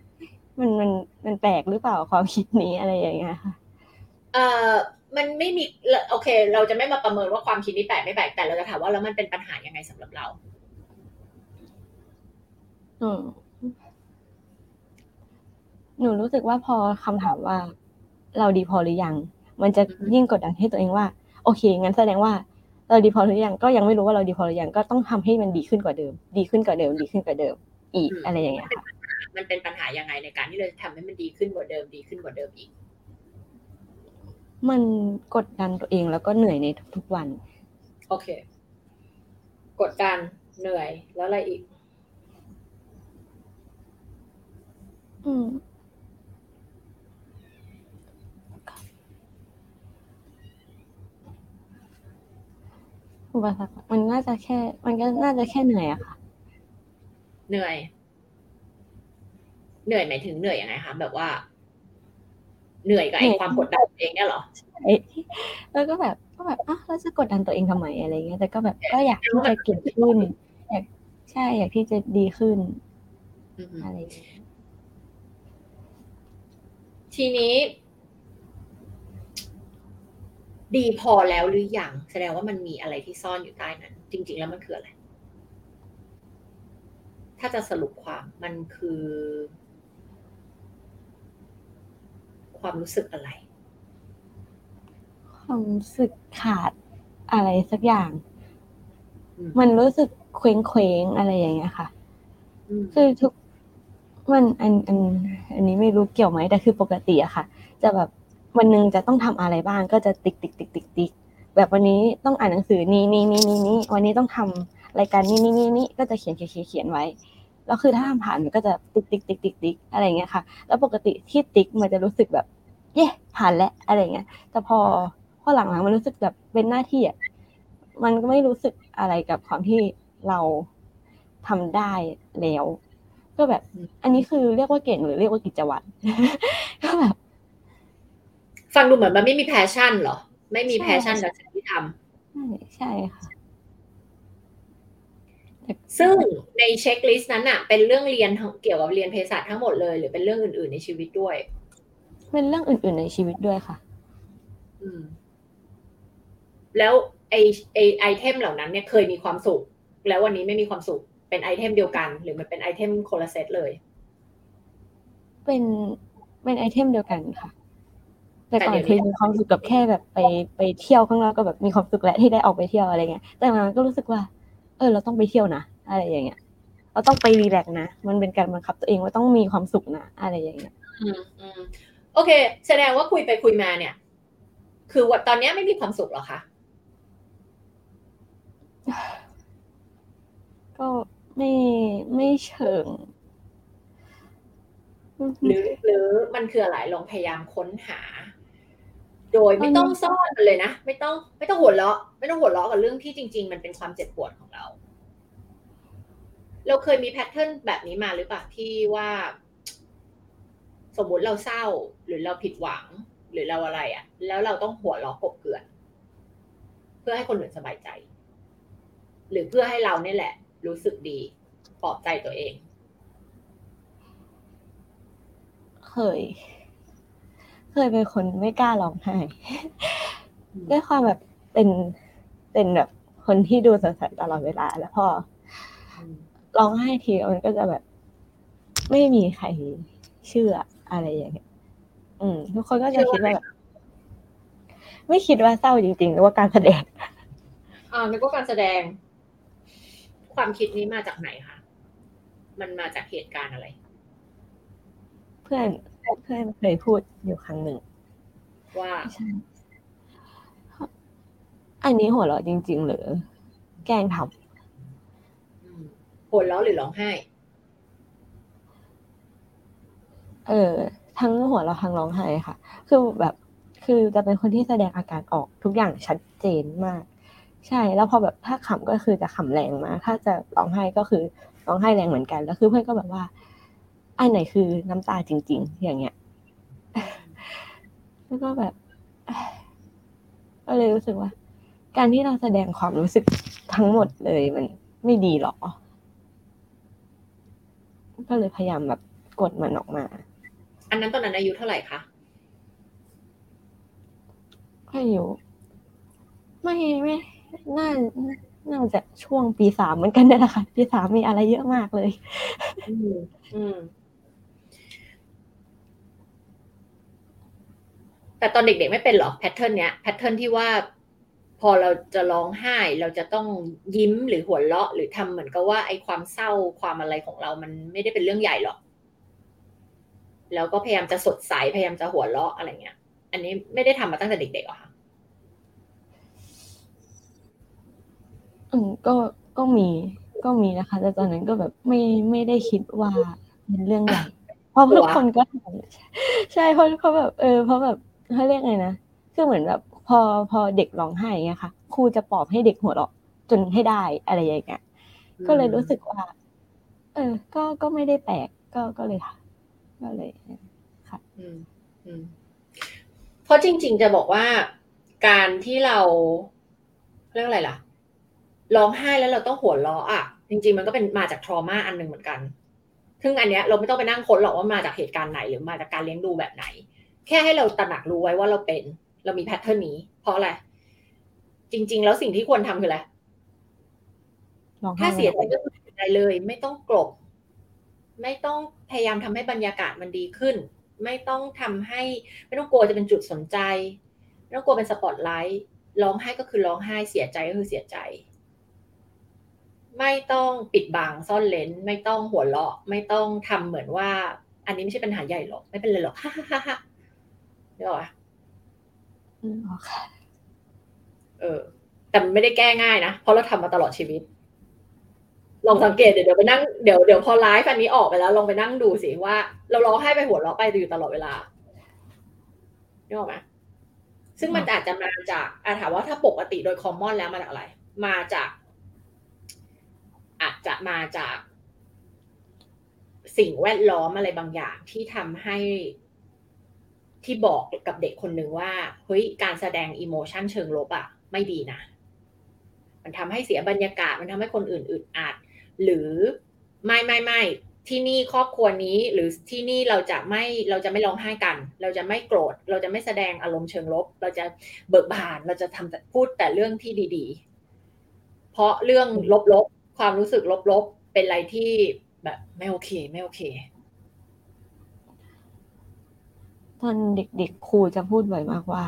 มันมันมันแปลกหรือเปล่าความคิดนี้อะไรอย่างเงี้ยค่ะเอ่อมันไม่มีโอเค เราจะไม่มาประเมินว่าความคิดนี้แปลกไม่แปลกแต่เราจะถามว่าแล้วมันเป็นปัญหายังไงสำหรับเรา อืม หนูรู้สึกว่าพอคำถามว่า เราดีพอหรือยัง มันจะยิ่งกดดันให้ตัวเองว่า โอเค งั้นแสดงว่า เราดีพอหรือยัง ก็ยังไม่รู้ว่าเราดีพอหรือยัง ก็ต้องทำให้มันดีขึ้นกว่าเดิม ดีขึ้นกว่าเดิม ดีขึ้นกว่าเดิม อีกอะไรอย่างเงี้ยค่ะ มันเป็นปัญหายังไงในการที่เราทำให้มันดีขึ้นกว่าเดิมดีขึ้นกว่าเดิมอีก มันกดดันตัวเองแล้วก็เหนื่อยในทุกๆวัน โอเค กดดันเหนื่อยแล้วอะไรอีก อืม อุปสรรคมันน่าจะแค่ มันก็น่าจะแค่เหนื่อยอะค่ะ เหนื่อย เหนื่อยหมายถึงเหนื่อยยังไงคะแบบว่า เหนื่อยกับไอ้ความกดดันเองเนี่ยหรอใช่แล้วก็แบบก็แบบอะแล้วจะกดดันตัวเองทำไมอะไรเงี้ย แต่ก็แบบก็อยากที่จะเก่งขึ้นอยากใช่อยากที่จะดีขึ้นอะไร ทีนี้ ดีพอแล้วหรือยังแสดงว่ามันมีอะไรที่ซ่อนอยู่ใต้นั้น จริง ๆ แล้วมันคืออะไร ถ้าจะสรุปความมันคือ ความรู้สึกอะไร ความรู้สึกขาดอะไรสักอย่าง มันรู้สึกเคว้งเคว้งอะไรอย่างเงี้ยค่ะ คือทุก มันอันอันอันนี้ไม่รู้เกี่ยวไหมแต่คือปกติอะค่ะ จะแบบวันหนึ่งจะต้องทำอะไรบ้างก็จะติ๊กติ๊กติ๊กติ๊กติ๊กแบบวันนี้ต้องอ่านหนังสือนี้นี้นี้นี้นี้วันนี้ต้องทำรายการนี้นี้นี้นี้ก็จะเขียนเขียนเขียนไว้แล้วคือถ้าทำผ่านมันก็จะติ๊กติ๊กติ๊กติ๊กติ๊กอะไรเงี้ยค่ะ แล้วปกติที่ติ๊กมันจะรู้สึกแบบ เย่ผ่านแล้วอะไรเงี้ย แต่พอพอหลังๆมันรู้สึกแบบเป็นหน้าที่อะมันก็ไม่รู้สึกอะไรกับความที่เราทำได้แล้ว ก็แบบ อันนี้คือเรียกว่าเก่งหรือเรียกว่ากิจวัตรก็แบบ ฟังดูเหมือนมันไม่มี passion หรอ ไม่มี passion กับสิ่งที่ทำใช่ค่ะซึ่งใน checklist นั้นอะเป็นเรื่องเรียนเกี่ยวกับเรียนเภสัชทั้งหมดเลย หรือเป็นเรื่องอื่น ๆ ในชีวิตด้วย เป็นเรื่องอื่น ๆ ในชีวิตด้วยค่ะ อืม แล้วไอไอ item เหล่านั้นเนี่ยเคยมีความสุข แล้ววันนี้ไม่มีความสุข เป็น item เดียวกัน หรือมันเป็น item คนลาเซตเลย เป็นเป็น item เดียวกันค่ะ แต่ก่อนเคยมีความสุขกับแค่แบบไปไปเที่ยวข้างนอกก็แบบมีความสุขแหละที่ได้ออกไปเที่ยวอะไรเงี้ย แต่มันก็รู้สึกว่า เออ เราต้องไปเที่ยวนะอะไรอย่างเงี้ย เราต้องไปรีแลกนะ มันเป็นการบังคับตัวเองว่าต้องมีความสุขนะอะไรอย่างเงี้ย อืมอืมโอเค แสดงว่าคุยไปคุยมาเนี่ย คือว่าตอนนี้ไม่มีความสุขหรอคะก็ ไม่ไม่เชิง หรือหรือมันคืออะไรลองพยายามค้นหา โดยไม่ต้องซ่อนมันเลยนะ ไม่ต้อง ไม่ต้องหัวเราะ ไม่ต้องหัวเราะกับเรื่องที่จริง ๆ มันเป็นความเจ็บปวดของเรา เราเคยมีแพทเทิร์นแบบนี้มาหรือเปล่าที่ว่า สมมติเราเศร้า หรือเราผิดหวัง หรือเราอะไรอะ่ะ แล้วเราต้องหัวเราะกบเกลื่อน เพื่อให้คนอื่นสบายใจ หรือเพื่อให้เราเนี่ยแหละ รู้สึกดีปลอบใจตัวเอง เคย เคยเป็นคนไม่กล้าร้องไห้ด้วยความแบบเป็นเป็นแบบคนที่ดูสดใสตลอดเวลา แล้วพอร้องไห้ทีมันก็จะแบบ ไม่มีใครเชื่ออะไรอย่างเงี้ย อืม ทุกคนก็จะคิดว่าแบบไม่คิดว่าเศร้าจริงๆหรือว่าการแสดง อ่านึกว่าการแสดง ความคิดนี้มาจากไหนคะมันมาจากเหตุการณ์อะไร เพื่อนเพื่อนเคยพูดอยู่ครั้งหนึ่ง ว่าใช่อันนี้หัวเราะจริง ๆ หรือ แกล้งทอืมหัวเราะหรือร้องไห้ำเออ ทั้งหัวเราะทั้งร้องไห้ค่ะ คือแบบ คือจะเป็นคนที่แสดงอาการออกทุกอย่างชัดเจนมาก ใช่แล้วพอแบบถ้าขำก็คือจะขำแรงมากถ้าจะร้องไห้ก็คือร้องไห้แรงเหมือนกัน แล้วคือเพื่อนก็แบบว่าอันไหนคือน้ำตาจริง ๆ อย่างเงี้ย แล้วก็แบบก็เลยรู้สึกว่า การที่เราแสดงความรู้สึกทั้งหมดเลยมันไม่ดีหรอ ก็เลยพยายามแบบกดมันออกมา อันนั้นตอนนั้นอายุเท่าไหร่คะอายุไม่ไม่ น่าน่าจะช่วงปีสามเหมือนกันนี่แหละค่ะปีสามมีอะไรเยอะมากเลย อืมแต่ตอนเด็กๆไม่เป็นหรอ pattern เนี้ย pattern ที่ว่าพอเราจะร้องไห้เราจะต้องยิ้มหรือหัวเราะ หรือทำเหมือนกับว่าไอ้ความเศร้าความอะไรของเรามันไม่ได้เป็นเรื่องใหญ่หรอก แล้วก็พยายามจะสดใสพยายามจะหัวเราะอะไรเงี้ย อันนี้ไม่ได้ทำมาตั้งแต่เด็กๆหรอคะ อืมก็ก็มีก็มีนะคะ แต่ตอนนั้นก็แบบไม่ไม่ได้คิดว่าเป็นเรื่องใหญ่เพราะทุกคนก็ทำใช่เพราะเขาแบบเออเพราะแบบเขาเรียกไงนะคือเหมือนแบบพอพอเด็กร้องไห้เงี้ยค่ะครูจะปลอบให้เด็กหัวเราะจนให้ได้อะไรอย่างเงี้ยก็เลยรู้สึกว่า เออ ก็ก็ไม่ได้แปลกก็ก็เลยค่ะ ก็เลยอืมอืมเพราะจริง ๆ จะบอกว่าการที่เราเรียกอะไรล่ะ ร้องไห้แล้วเราต้องหัวเราะอะ จริง ๆ มันก็เป็นมาจากทรมาอันหนึ่งเหมือนกัน ซึ่งอันเนี้ยเราไม่ต้องไปนั่งค้นหรอกว่ามาจากเหตุการณ์ไหนหรือมาจากการเลี้ยงดูแบบไหน แค่ให้เราตระหนักรู้ไว้ว่าเราเป็น เรามีแพทเทิร์นนี้ เพราะอะไร จริง ๆ แล้วสิ่งที่ควรทำคืออะไรร้องไห้ถ้าเสียใจก็คือเสียใจเลย ไม่ต้องกลบ ไม่ต้องพยายามทำให้บรรยากาศมันดีขึ้น ไม่ต้องทำให้ ไม่ต้องกลัวจะเป็นจุดสนใจ ไม่ต้องกลัวเป็นสปอตไลท์ร้องไห้ก็คือร้องไห้เสียใจก็คือเสียใจ ไม่ต้องปิดบังซ่อนเร้นไม่ต้องหัวเราะ ไม่ต้องทำเหมือนว่า อันนี้ไม่ใช่ปัญหาใหญ่หรอก ไม่เป็นไรหรอกฮ่าฮ่าฮ่าฮ่าเดี๋ยวอะอืมอ๋อค่ะเออ แต่มันไม่ได้แก้ง่ายนะ เพราะเราทำมาตลอดชีวิต ลองสังเกตเดี๋ยวเดี๋ยวไปนั่งเดี๋ยวเดี๋ยวพอไลฟ์อันนี้ออกไปแล้ว ลองไปนั่งดูสิว่า เราร้องไห้ไปหัวเราะไปอยู่ตลอดเวลานึกออกไหมซึ่งมันอาจจะมาจากอาถามว่าถ้าปกติโดยคอมมอนแล้วมาจากอะไร มาจาก อาจจะมาจากสิ่งแวดล้อมอะไรบางอย่างที่ทำให้ที่บอกกับเด็กคนหนึ่งว่าเฮ้ยการแสดงอิโมชันเชิงลบอะไม่ดีนะ มันทำให้เสียบรรยากาศ มันทำให้คนอื่นอึดอัดหรือไม่ไม่ไม่ที่นี่ครอบครัวนี้หรือที่นี่เราจะไม่เราจะไม่ร้องไห้กัน เราจะไม่โกรธ เราจะไม่แสดงอารมณ์เชิงลบ เราจะเบิกบานเราจะทำพูดแต่เรื่องที่ดี ๆ เพราะเรื่องลบๆ ความรู้สึกลบๆ เป็นอะไรที่แบบไม่โอเค ไม่โอเค ตอนเด็กๆครูจะพูดบ่อยมากว่า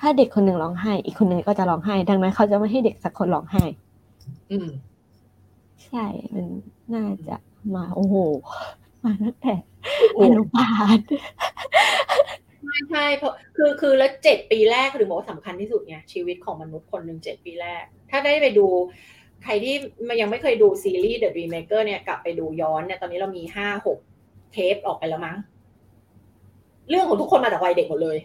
ถ้าเด็กคนหนึ่งร้องไห้ อีกคนหนึ่งก็จะร้องไห้ ดังนั้นเขาจะไม่ให้เด็กสักคนร้องไห้ อืม ใช่ มันน่าจะมาโอ้โห มาตั้งแต่อนุบาลไม่ใช่เพราะคือคือแล้วเจ็ดปีแรกถึงบอกว่าสำคัญที่สุดไงชีวิตของมนุษย์คนหนึ่งเจ็ดปีแรก ถ้าได้ไปดู ใครที่มันยังไม่เคยดูซีรีส์ The Dreammaker เนี่ยกลับไปดูย้อนเนี่ยตอนนี้เรามีห้าหกเทปออกไปแล้วมั้ง เรื่องของทุกคนมาจากวัยเด็กหมดเลย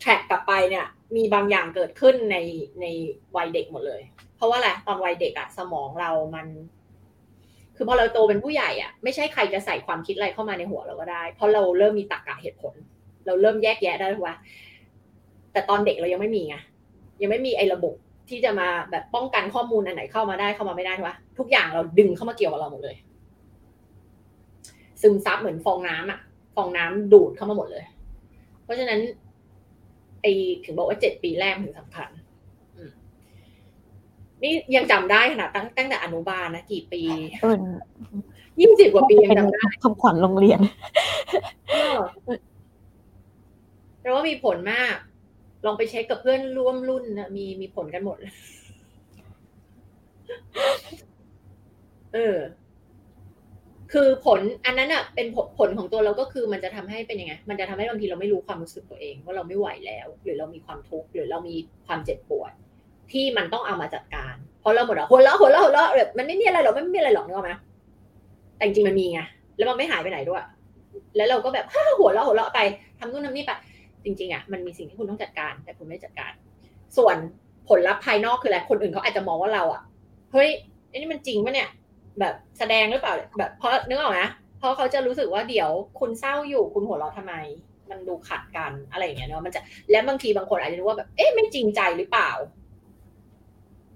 แทร็กกลับไปเนี่ย มีบางอย่างเกิดขึ้นในในวัยเด็กหมดเลย เพราะว่าอะไรตอนวัยเด็กอะสมองเรามัน คือพอเราโตเป็นผู้ใหญ่อะไม่ใช่ใครจะใส่ความคิดอะไรเข้ามาในหัวเราก็ได้ เพราะเราเริ่มมีตรรกะเหตุผล เราเริ่มแยกแยะได้ว่าแต่ตอนเด็กเรายังไม่มีไงยังไม่มีไอ้ระบบ ที่จะมาแบบป้องกันข้อมูลอันไหนเข้ามาได้เข้ามาไม่ได้ใช่ปะทุกอย่างเราดึงเข้ามาเกี่ยวกับเราหมดเลย ซึมซับเหมือนฟองน้ำอะฟองน้ำดูดเข้ามาหมดเลย เพราะฉะนั้นไอถึงบอกว่าเจ็ดปีแรกถึงสำคัญอืมนี่ยังจำได้ขนาดตั้งตั้งแต่อนุบาลนะกี่ปีมันยี่สิบกว่าปีเป็ยังนจำได้คำขวัญโรงเรียนแปลว่ามีผลมาก ลองไปเช็คกับเพื่อนร่วมรุ่นนะมีมีผลกันหมด เออ คือผล อันนั้นอะ เป็นผลผลของตัวเราก็คือมันจะทำให้เป็นยังไง มันจะทำให้บางทีเราไม่รู้ความรู้สึกตัวเอง ว่าเราไม่ไหวแล้ว หรือเรามีความทุกข์หรือเรามีความเจ็บปวด ที่มันต้องเอามาจัดการเพราะเราหมดอะหัวเราะหัวเราะหัวเราะแบบมันไม่มีอะไรหรอกไม่มีอะไรหรอกนึกออกไหมแต่จริงมันมีไงแล้วมันไม่หายไปไหนด้วย แล้วเราก็แบบฮ่าหัวเราะหัวเราะไปทำนู่นทำนี่ไป จริงๆอะมันมีสิ่งที่คุณต้องจัดการ แต่คุณไม่จัดการ ส่วนผลลัพธ์ภายนอกคืออะไรคนอื่นเขาอาจจะมองว่าเราอะเฮ้ยไอ้นี่มันจริงปะเนี่ย แบบแสดงหรือเปล่าแบบเพราะนึกออกไหมเพราะเขาจะรู้สึกว่าเดี๋ยวคุณเศร้าอยู่คุณหัวเราะทำไม มันดูขัดกันอะไรอย่างเงี้ยเนาะมันจะและบางทีบางคนอาจจะนึกว่าแบบเอ๊ะไม่จริงใจหรือเปล่า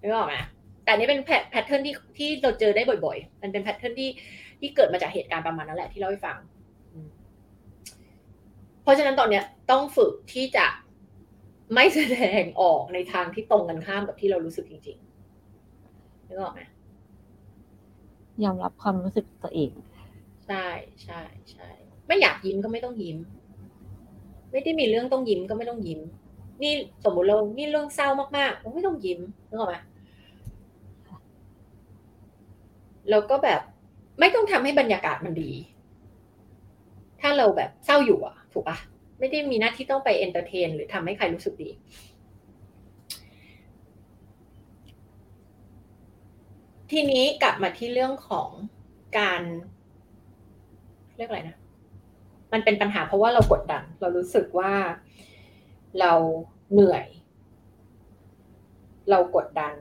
นึกออกไหมแต่นี่เป็น pattern ที่ที่เราเจอได้บ่อย ๆ มันเป็น pattern ที่ที่เกิดมาจากเหตุการณ์ประมาณนั้นแหละที่เล่าให้ฟัง ราะฉะนั้นตอนเนี้ยต้องฝึกที่จะไม่แสดงออกในทางที่ตรงกันข้ามกับที่เรารู้สึกจริงๆนึกออกไหมยอมรับความรู้สึกตัวเอง ใช่ใช่ใช่ไม่อยากยิ้มก็ไม่ต้องยิ้ม ไม่ได้มีเรื่องต้องยิ้มก็ไม่ต้องยิ้ม นี่สมมุติเรานี่เรื่องเศร้ามากๆไม่ต้องยิ้มนึกออกไหมแล้วก็แบบไม่ต้องทำให้บรรยากาศมันดี ถ้าเราแบบเศร้าอยู่อะ ถูกปะไม่ได้มีหน้าที่ต้องไป entertain หรือทำให้ใครรู้สึกดีทีนี้กลับมาที่เรื่องของการเรียกอะไรนะ มันเป็นปัญหาเพราะว่าเรากดดัน เรารู้สึกว่าเราเหนื่อย เรากดดัน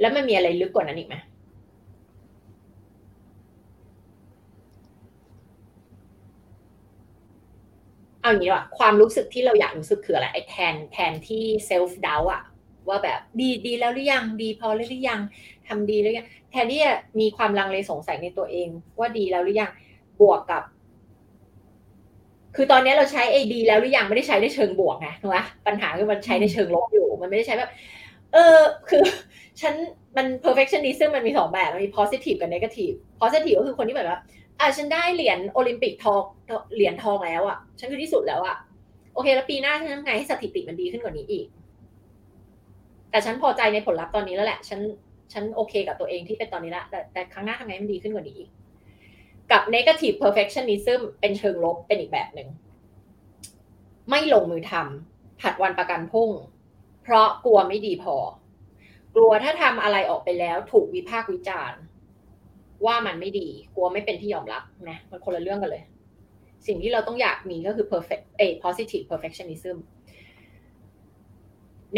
แล้วมันมีอะไรลึกกว่านั้นอีกไหม เอาอย่างนี้ว่าความรู้สึกที่เราอยากรู้สึกคืออะไรไอ้แทนแทนที่เซลฟ์ดาวอะว่าแบบดีดีแล้วหรือยังดีพอหรือยังทำดีหรือยังแทนที่จะมีความลังเลสงสัยในตัวเอง ว่าดีแล้วหรือยังบวกกับ คือตอนนี้เราใช้ไอ้ดีแล้วหรือยังไม่ได้ใช้ในเชิงบวกไงถูกไหมปัญหาคือมันใช้ในเชิงลบอยู่ มันไม่ได้ใช้แบบ เออ คือฉันมัน perfectionism มันมีสองแบบมันมี positive กับ negative positive ก็คือคนที่แบบว่า อะฉันได้เหรียญโอลิมปิกทองเหรียญทองแล้วอะ ฉันคือที่สุดแล้วอะ โอเค แล้วปีหน้าฉันทำไงให้สถิติมันดีขึ้นกว่านี้อีก แต่ฉันพอใจในผลลัพธ์ตอนนี้แล้วแหละ ฉัน ฉันโอเคกับตัวเองที่เป็นตอนนี้ละแต่แต่ครั้งหน้าทำไงให้มันดีขึ้นกว่านี้อีก กับ negative perfectionism เป็นเชิงลบเป็นอีกแบบหนึ่ง ไม่ลงมือทำผัดวันประกันพรุ่ง เพราะกลัวไม่ดีพอ กลัวถ้าทำอะไรออกไปแล้วถูกวิพากษ์วิจารณ์ ว่ามันไม่ดีกลัวไม่เป็นที่ยอมรับนะมันคนละเรื่องกันเลย สิ่งที่เราต้องอยากมีก็คือ perfect เอ positive perfectionism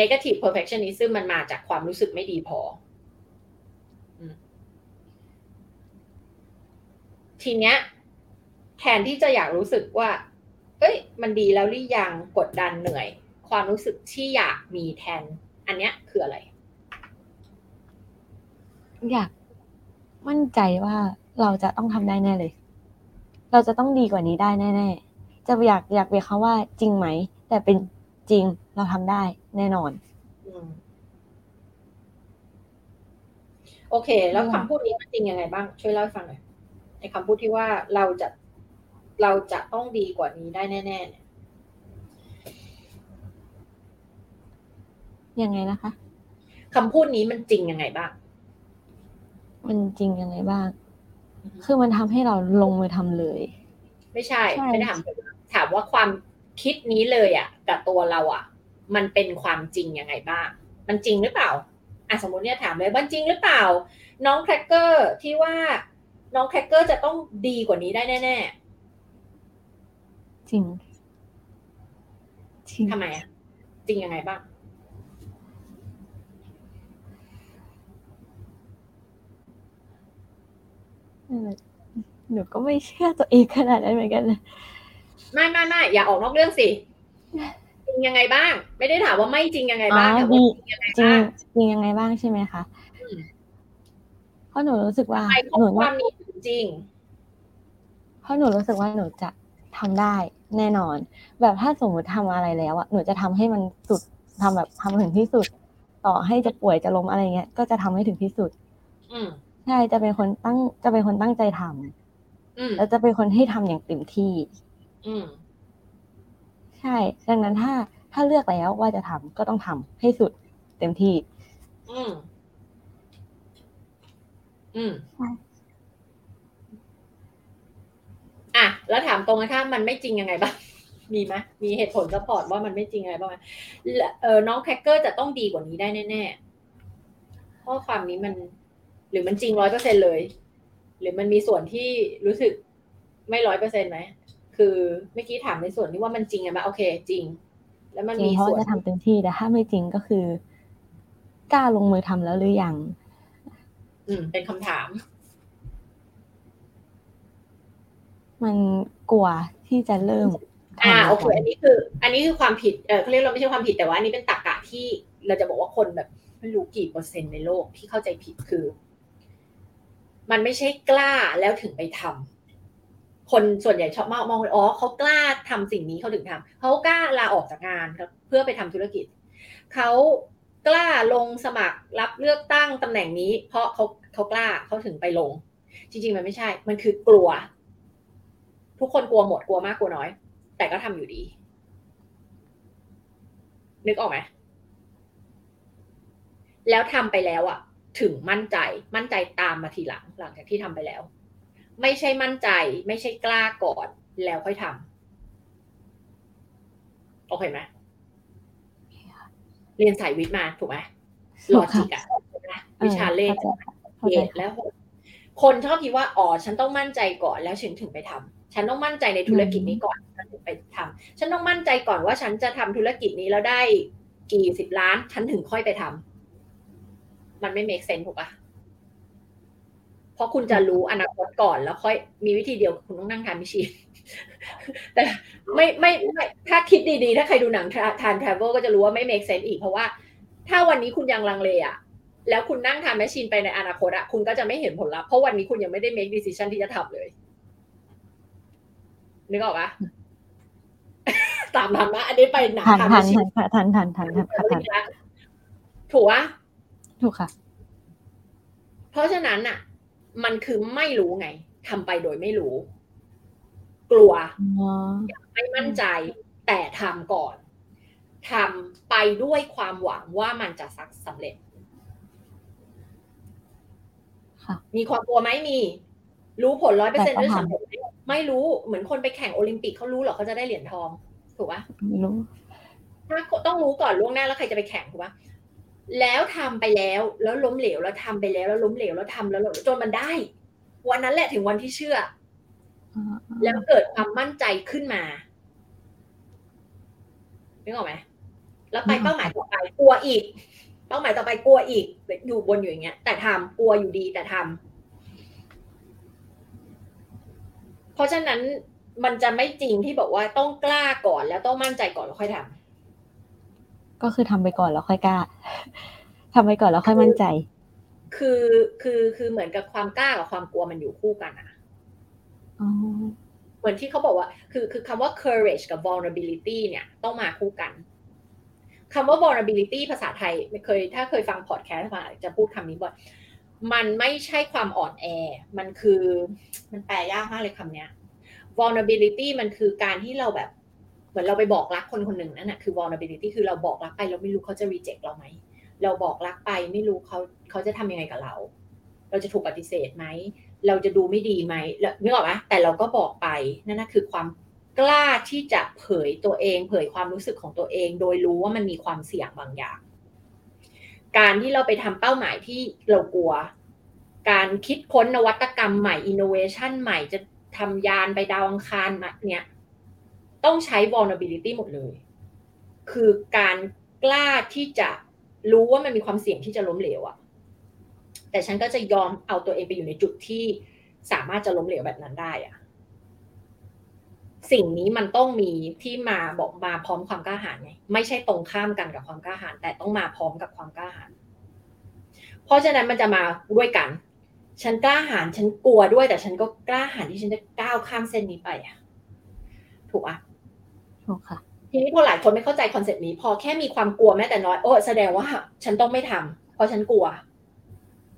negative perfectionism มันมาจากความรู้สึกไม่ดีพอ ทีเนี้ย แทนที่จะอยากรู้สึกว่า เอ้ย มันดีแล้วหรือยังกดดันเหนื่อย ความรู้สึกที่อยากมีแทน อันเนี้ยคืออะไร อยาก มั่นใจว่าเราจะต้องทำได้แน่เลย เราจะต้องดีกว่านี้ได้แน่ๆ จะอยากอยากเรียกเขาว่าจริงไหม แต่เป็นจริงเราทำได้แน่นอน โอเค แล้วคำพูดนี้มันจริงยังไงบ้าง ช่วยเล่าให้ฟังหน่อยไอ้คำพูดที่ว่าเราจะเราจะต้องดีกว่านี้ได้แน่ๆเนี่ยยังไงนะคะคำพูดนี้มันจริงยังไงบ้าง มันจริงยังไงบ้าง คือมันทำให้เราลงมือทำเลย ไม่ใช่ใช่ ไม่ได้ถามถามว่าความคิดนี้เลยอะกับตัวเราอะมันเป็นความจริงยังไงบ้าง มันจริงหรือเปล่าอะสมมติเนี่ยถามเลยว่าจริงหรือเปล่า น้องแครกเกอร์ที่ว่าน้องแครกเกอร์จะต้องดีกว่านี้ได้แน่จริง จริง ๆทำไมอะจริงยังไงบ้าง หนูก็ไม่เชื่อตัวเองขนาดนั้นเหมือนกันนะไม่ไม่ไม่อย่าออกนอกเรื่องสิจริงยังไงบ้าง ไม่ได้ถามว่าไม่จริงยังไงอ๋อบ้างแต่ว่าดีจริงยังไงจริงบ้างจริงยังไงบ้างใช่ไหมคะอืมเพราะหนูรู้สึกว่าใครพบหนูความมีอยู่จริงเพราะหนูรู้สึกว่าหนูจะทำได้แน่นอน แบบถ้าสมมติทำอะไรแล้วอะหนูจะทำให้มันสุดทำแบบทำถึงที่สุด ต่อให้จะป่วยจะล้มอะไรเงี้ยก็จะทำให้ถึงที่สุด อืม ใช่จะเป็นคนตั้ง จะเป็นคนตั้งใจทำอืมแล้วจะเป็นคนที่ทำอย่างเต็มที่อืมใช่ ดังนั้นถ้า ถ้าเลือกแล้วว่าจะทำก็ต้องทำให้สุดเต็มที่ อืม อืมใช่อะ แล้วถามตรงกันถ้ามันไม่จริงยังไงบ้างมีไหมมีเหตุผล support ว่ามันไม่จริงอะไรบ้างไหมและเออน้องแคคเกอร์จะต้องดีกว่านี้ได้แน่ๆเพราะความนี้มัน หรือมันจริงร้อยเปอร์เซ็นเลย หรือมันมีส่วนที่รู้สึกไม่ร้อยเปอร์เซ็นไหมคือเมื่อกี้ถามในส่วนที่ว่ามันจริงไงไหมโอเค จริง แล้วมันจริมีงเพราะส่วนว่าจะทำเต็มที่แต่ถ้าไม่จริงก็คือกล้าลงมือทำแล้วหรือยังอืม เป็นคำถาม มันกลัวที่จะเริ่มอ่าทำโอเคก่นอันนี้คือ อันนี้คือความผิดเออเขาเรียกเราไม่ใช่ความผิดแต่ว่าอันนี้เป็นตรรกะที่เราจะบอกว่าคนแบบไม่รู้กี่เปอร์เซ็นต์ในโลกที่เข้าใจผิดคือ มันไม่ใช่กล้าแล้วถึงไปทำคนส่วนใหญ่ชอบมองมองอ๋อเขากล้าทำสิ่งนี้เขาถึงทำเขากล้าลาออกจากงานเพื่อไปทำธุรกิจเขากล้าลงสมัครรับเลือกตั้งตำแหน่งนี้ เพราะเขาเขากล้าเขาถึงไปลง จริง ๆ มันไม่ใช่ มันคือกลัว ทุกคนกลัวหมดกลัวมากกลัวน้อย แต่ก็ทำอยู่ดี นึกออกไหมแล้วทำไปแล้วอะ ถึงมั่นใจ มั่นใจตามมาทีหลังหลังจากที่ทำไปแล้ว ไม่ใช่มั่นใจ ไม่ใช่กล้าก่อนแล้วค่อยทำโอเคไหมเรียนสายวิทย์มาถูกไหมลอจิกอะถูกไหมวิชาเลขเข้าใจเหตุแล้วผลคนชอบคิดว่าอ๋อฉันต้องมั่นใจก่อนแล้วฉันถึงไปทำฉันต้องมั่นใจในธุรกิจนี้ก่อนฉันถึงไปทำฉันต้องมั่นใจก่อนว่าฉันจะทำธุรกิจนี้แล้วได้กี่สิบล้าน ฉันถึงค่อยไปทำ มันไม่ make sense ถูกปะเพราะคุณจะรู้อนาคตก่อนแล้วค่อยมีวิธีเดียวคุณต้องนั่งทานมิชีนแต่ไม่ไม่ไม่ถ้าคิดดีๆ ถ้าใครดูหนังทานทราเวลก็จะรู้ว่าไม่ make sense อีกเพราะว่า ถ้าวันนี้คุณยังลังเลอะแล้วคุณนั่งทานแมชชีนไปในอนาคตอะคุณก็จะไม่เห็นผลลัพธ์เพราะวันนี้คุณยังไม่ได้ make decision ที่จะทำเลย นึกออกปะตามทันปะอันนี้ไปหนังทันทานทัแมนชชีนทันทันทันทันทันทันทันถูกปะ ถูกค่ะ เพราะฉะนั้นอะมันคือไม่รู้ไงทำไปโดยไม่รู้ กลัวอ๋อไม่มั่นใจ แต่ทำก่อนทำไปด้วยความหวังว่ามันจะสักสำเร็จค่ะมีความกลัวไหมมี รู้ผลร้อยเปอร์เซ็นต์แต่ด้วยก็ทำสำเร็จไหมไม่รู้เหมือนคนไปแข่งโอลิมปิกเขารู้เหรอเขาจะได้เหรียญทอง ถูกปะไม่รู้ถ้าต้องรู้ก่อนล่วงหน้าแล้วใครจะไปแข่งถูกปะ แล้วทำไปแล้วแล้วล้มเหลวแล้วทำไปแล้วแล้วล้มเหลวแล้วทำแล้วล้มจนมันได้ วันนั้นแหละถึงวันที่เชื่ออ๋อแล้วเกิดความมั่นใจขึ้นมานึกออกไหมแล้วไปเป้าหมายต่อไปกลัวอีก เป้าหมายต่อไปกลัวอีก อยู่บนอยู่อย่างเงี้ย แต่ทำกลัวอยู่ดีแต่ทำเพราะฉะนั้นมันจะไม่จริงที่บอกว่าต้องกล้าก่อนแล้วต้องมั่นใจก่อนแล้วค่อยทำ ก็คือทำไปก่อนแล้วค่อยกล้าทำไปก่อนแล้วค่อยมั่นใจ คือคือคือเหมือนกับความกล้ากับความกลัวมันอยู่คู่กันอะอ๋อเหมือนที่เขาบอกว่า คือคือคำว่า courage กับ vulnerability เนี่ยต้องมาคู่กันคำว่า vulnerability ภาษาไทยไม่เคย ถ้าเคยฟังพอดแคสต์มาจะพูดคำนี้บ่อยมันไม่ใช่ความอ่อนแอ มันคือ มันแปลยากมากเลยคำเนี้ย vulnerability มันคือการที่เราแบบ เหมือนเราไปบอกรักคนคนหนึ่งนั่นแหะคือ vulnerability คือเราบอกรักไปเราไม่รู้เขาจะ reject เราไหม เราบอกรักไปไม่รู้เขาเขาจะทำยังไงกับเรา เราจะถูกปฏิเสธไหม เราจะดูไม่ดีไหมแล้วนึกออกไหมแต่เราก็บอกไปนั่นนะคือความกล้าที่จะเผยตัวเอง เผยความรู้สึกของตัวเอง โดยรู้ว่ามันมีความเสี่ยงบางอย่าง การที่เราไปทำเป้าหมายที่เรากลัว การคิดค้นนวัตกรรมใหม่ innovation ใหม่จะทำยานไปดาวอังคารมาเนี่ย ต้องใช้ vulnerability หมดเลย คือการกล้าที่จะรู้ว่ามันมีความเสี่ยงที่จะล้มเหลวอะแต่ฉันก็จะยอมเอาตัวเองไปอยู่ในจุดที่สามารถจะล้มเหลวแบบนั้นได้อะสิ่งนี้มันต้องมีที่มาบอกมาพร้อมความกล้าหาญไงไม่ใช่ตรงข้ามกันกับความกล้าหาญแต่ต้องมาพร้อมกับความกล้าหาญเพราะฉะนั้นมันจะมาด้วยกัน ฉันกล้าหาญฉันกลัวด้วย แต่ฉันก็กล้าหาญที่ฉันจะก้าวข้ามเส้นนี้ไปอะถูกอะ ค่ะทีนี้พอหลายคนไม่เข้าใจคอนเซ็ปต์นี้ พอแค่มีความกลัวแม้แต่น้อยโอ้แสดงว่า ฉันต้องไม่ทำเพราะฉันกลัว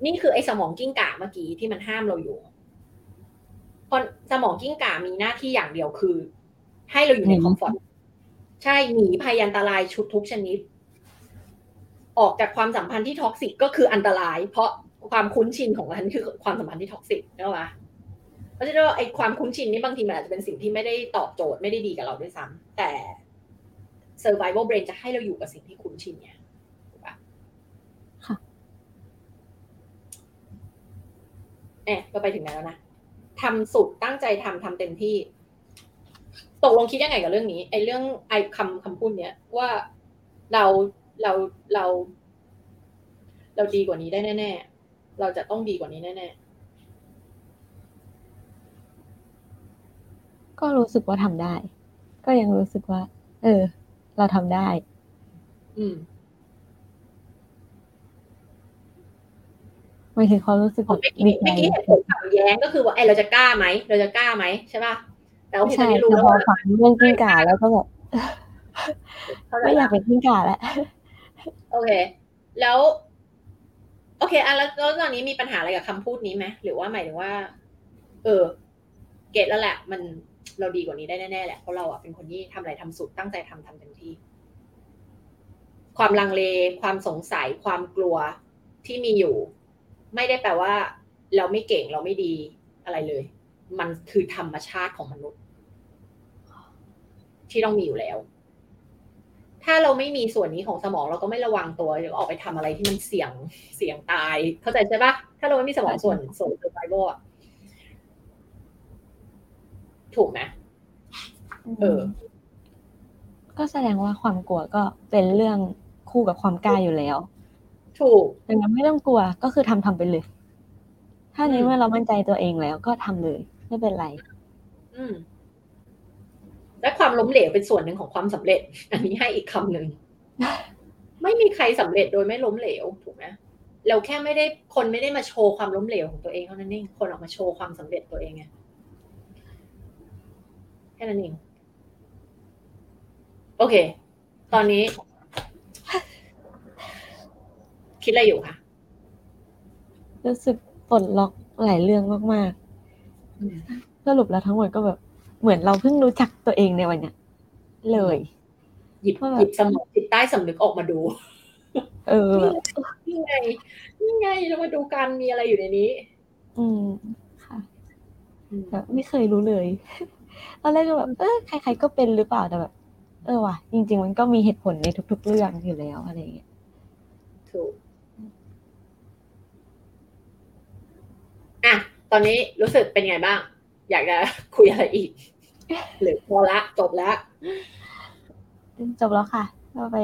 นี่คือไอ้สมองกิ้งก่าเมื่อกี้ที่มันห้ามเราอยู่พอสมองกิ้งก่ามีหน้าที่อย่างเดียวคือ ให้เราอยู่ใน comfort ใช่หนีภัยอันตรายชุดทุกชนิด ออกจากความสัมพันธ์ที่ toxic ก็คืออันตราย เพราะความคุ้นชินของมันคือความสัมพันธ์ที่ toxic นะวะ เพราะฉะนั้นไอ้ความคุ้นชินนี่บางทีมันอาจจะเป็นสิ่งที่ไม่ได้ตอบโจทย์ไม่ได้ดีกับเราด้วยซ้ำแต่ survival brain จะให้เราอยู่กับสิ่งที่คุ้นชินไงถูกปะค่ะเอ๊ะก็ไปถึงไหนแล้วนะทำสุดตั้งใจทำทำเต็มที่ ตกลงคิดยังไงกับเรื่องนี้ไอ้เรื่องไอ้คำคำพูดเนี้ยว่าเราเราเรา เราดีกว่านี้ได้แน่ ๆ เราจะต้องดีกว่านี้แน่ ก็รู้สึกว่าทำได้ ก็ยังรู้สึกว่า เออ เราทำได้ๆอืมหมายถึงความรู้สึกผมแบบเมื่อกี้ดีใจเมื่อกี้เหตุผลขัดแย้งก็คือว่าไอ้เราจะกล้าไหมเราจะกล้าไหมใช่ป่ะแต่ว่าผมใช่จะไม่รู้แต่แล้วพอว่าฝันเรื่องกิ้งก่าแล้วก็แบบเขาจะไม่อยากเป็นกิ้งก่าแล้วโอเค แล้ว โอเคอะแล้วแล้วตอนนี้มีปัญหาอะไรกับคำพูดนี้ไหมหรือว่าหมายถึงว่า เออ เกตแล้วแหละ มัน เราดีกว่านี้ได้แน่ๆแหละเพราะเราอะเป็นคนที่ทำอะไรทำสุดตั้งใจทำทำเต็มที่ ความลังเลความสงสัยความกลัวที่มีอยู่ ไม่ได้แปลว่า เราไม่เก่งเราไม่ดีอะไรเลย มันคือธรรมชาติของมนุษย์ ที่ต้องมีอยู่แล้ว ถ้าเราไม่มีส่วนนี้ของสมองเราก็ไม่ระวังตัวเดี๋ยวออกไปทำอะไรที่มันเสี่ยงเสี่ยงตาย เข้าใจใช่ปะถ้าเราไม่มีสมองส่วนส่วน survival อะ ถูกไหมเออ ก็แสดงว่าความกลัวก็เป็นเรื่องคู่กับความกล้าอยู่แล้ว ถูกดังนั้นไม่ต้องกลัวก็คือทำทำไปเลย ถ้าในอืมเมื่อเรามั่นใจตัวเองแล้วก็ทำเลย ไม่เป็นไร อืมและความล้มเหลวเป็นส่วนหนึ่งของความสำเร็จ อันนี้ให้อีกคำหนึ่งไม่มีใครสำเร็จโดยไม่ล้มเหลวถูกไหมเราแค่ไม่ได้คนไม่ได้มาโชว์ความล้มเหลวของตัวเองเท่านั้นเองคนออกมาโชว์ความสำเร็จตัวเองไง แค่นั้นเอง โอเค ตอนนี้ คิดอะไรอยู่คะรู้สึกปลดล็อกหลายเรื่องมากอืมๆสรุปแล้วทั้งหมดก็แบบ เหมือนเราเพิ่งรู้จักตัวเองในวันเนี้ยเลย หยิบว่าแบบหยิบสมองจิตใต้สำนึกออกมาดู เออแบบนี่ไงนี่ไงเรามาดูกันมีอะไรอยู่ในนี้ อืมค่ะแบบไม่เคยรู้เลย ตอนแรกก็แบบเออใคร ๆ ก็เป็นหรือเปล่าแต่แบบ เออว่ะ จริง ๆ มันก็มีเหตุผลในทุก ๆ เรื่องอยู่แล้วอะไรอย่างเงี้ยถูกอะตอนนี้รู้สึกเป็นไงบ้าง อยากจะคุยอะไรอีก หรือพอละจบแล้วจบแล้วค่ะก็ไป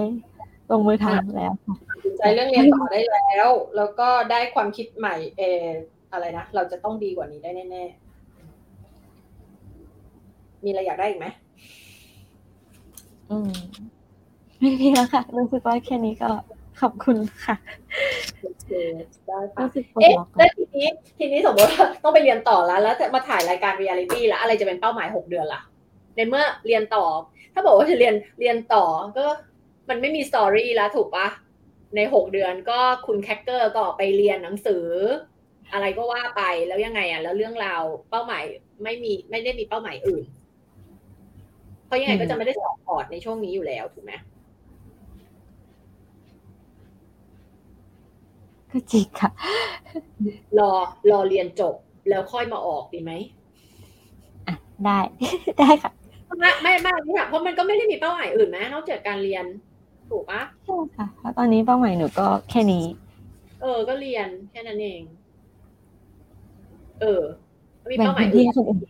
ลงมือทำแล้วค่ะตัดสินใจเรื่องเรียนต่อได้แล้ว แล้วก็ได้ความคิดใหม่เอออะไรนะ เราจะต้องดีกว่านี้ได้แน่ๆ มีอะไรอยากได้อีกไหมอืมไม่มีแล้วค่ะรู้สึกว่าแค่นี้ก็ขอบคุณค่ะโอเคได้ค่ะรู้สึกปลดเอ๊ะล็อกแล้วทีนี้ทีนี้สมมติว่าต้องไปเรียนต่อแล้ว แล้วจะมาถ่ายรายการเรียลิตี้แล้วอะไรจะเป็นเป้าหมายหกเดือนล่ะ ในเมื่อเรียนต่อ ถ้าบอกว่าจะเรียนเรียนต่อก็มันไม่มี story แล้วถูกปะในหกเดือนก็คุณแคคเกอร์ก็ไปเรียนหนังสือ อะไรก็ว่าไปแล้วยังไงอะแล้วเรื่องราวเป้าหมายไม่มีไม่ได้มีเป้าหมายอื่นเพ ราะยังไงก็จะไม่ได้สอบพอร์ตในช่วงนี้อยู่แล้วถูกไหมก็จริงค่ะ รอรอเรียนจบแล้วค่อยมาออกดีไหมได้ได้ค่ะ ไม่ไม่ไม่ค่ะเพราะมันก็ไม่ได้มีเป้าหมายอื่นนะนอกจากการเรียน ถูกปะใช่ค่ะเพราะตอนนี้เป้าหมายหนูก็แค่นี้ เออ ก็เรียนแค่นั้นเอง เออไม่มีแบ่งเป้าหมายพื้นอื่ที่นให้คนอื่น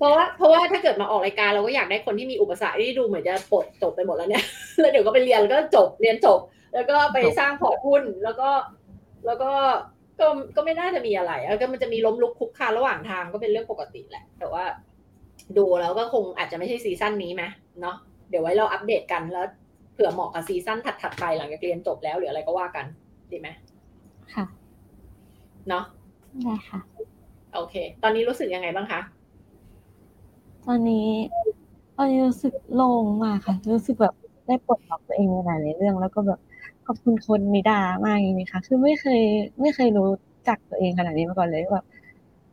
เพราะว่าเพราะว่าถ้าเกิดมาออกรายการเราก็อยากได้คนที่มีอุปสรรคที่ดูเหมือนจะปลดจบไปหมดแล้วเนี่ยแล้วเดี๋ยวก็ไปเรียนแล้วก็จบเรียนจบ แล้วก็ไปสร้างพอร์ตหุ้นแล้วก็ แล้วก็ก็ก็ไม่น่าจะมีอะไรแล้วก็มันจะมีล้มลุกคลุกคลานระหว่างทางก็เป็นเรื่องปกติแหละ แต่ว่า ดูแล้วก็คงอาจจะไม่ใช่ซีซั่นนี้ไหมเนาะเดี๋ยวไว้เราอัปเดตกันแล้วเผื่อเหมาะกับซีซั่นถัดๆไปหลังจากเรียนจบแล้วหรืออะไรก็ว่ากันดีไหมค่ะ เนาะได้ค่ะ โอเค ตอนนี้รู้สึกยังไงบ้างคะ ตอนนี้ ตอนนี้รู้สึกโล่งมากค่ะ รู้สึกแบบได้ปลดล็อกตัวเองในหลายๆเรื่อง แล้วก็แบบพอบคุณคนนิดามากจริงๆค่ะ คือไม่เคยไม่เคยรู้จักตัวเองขนาดนี้มาก่อนเลยแบบ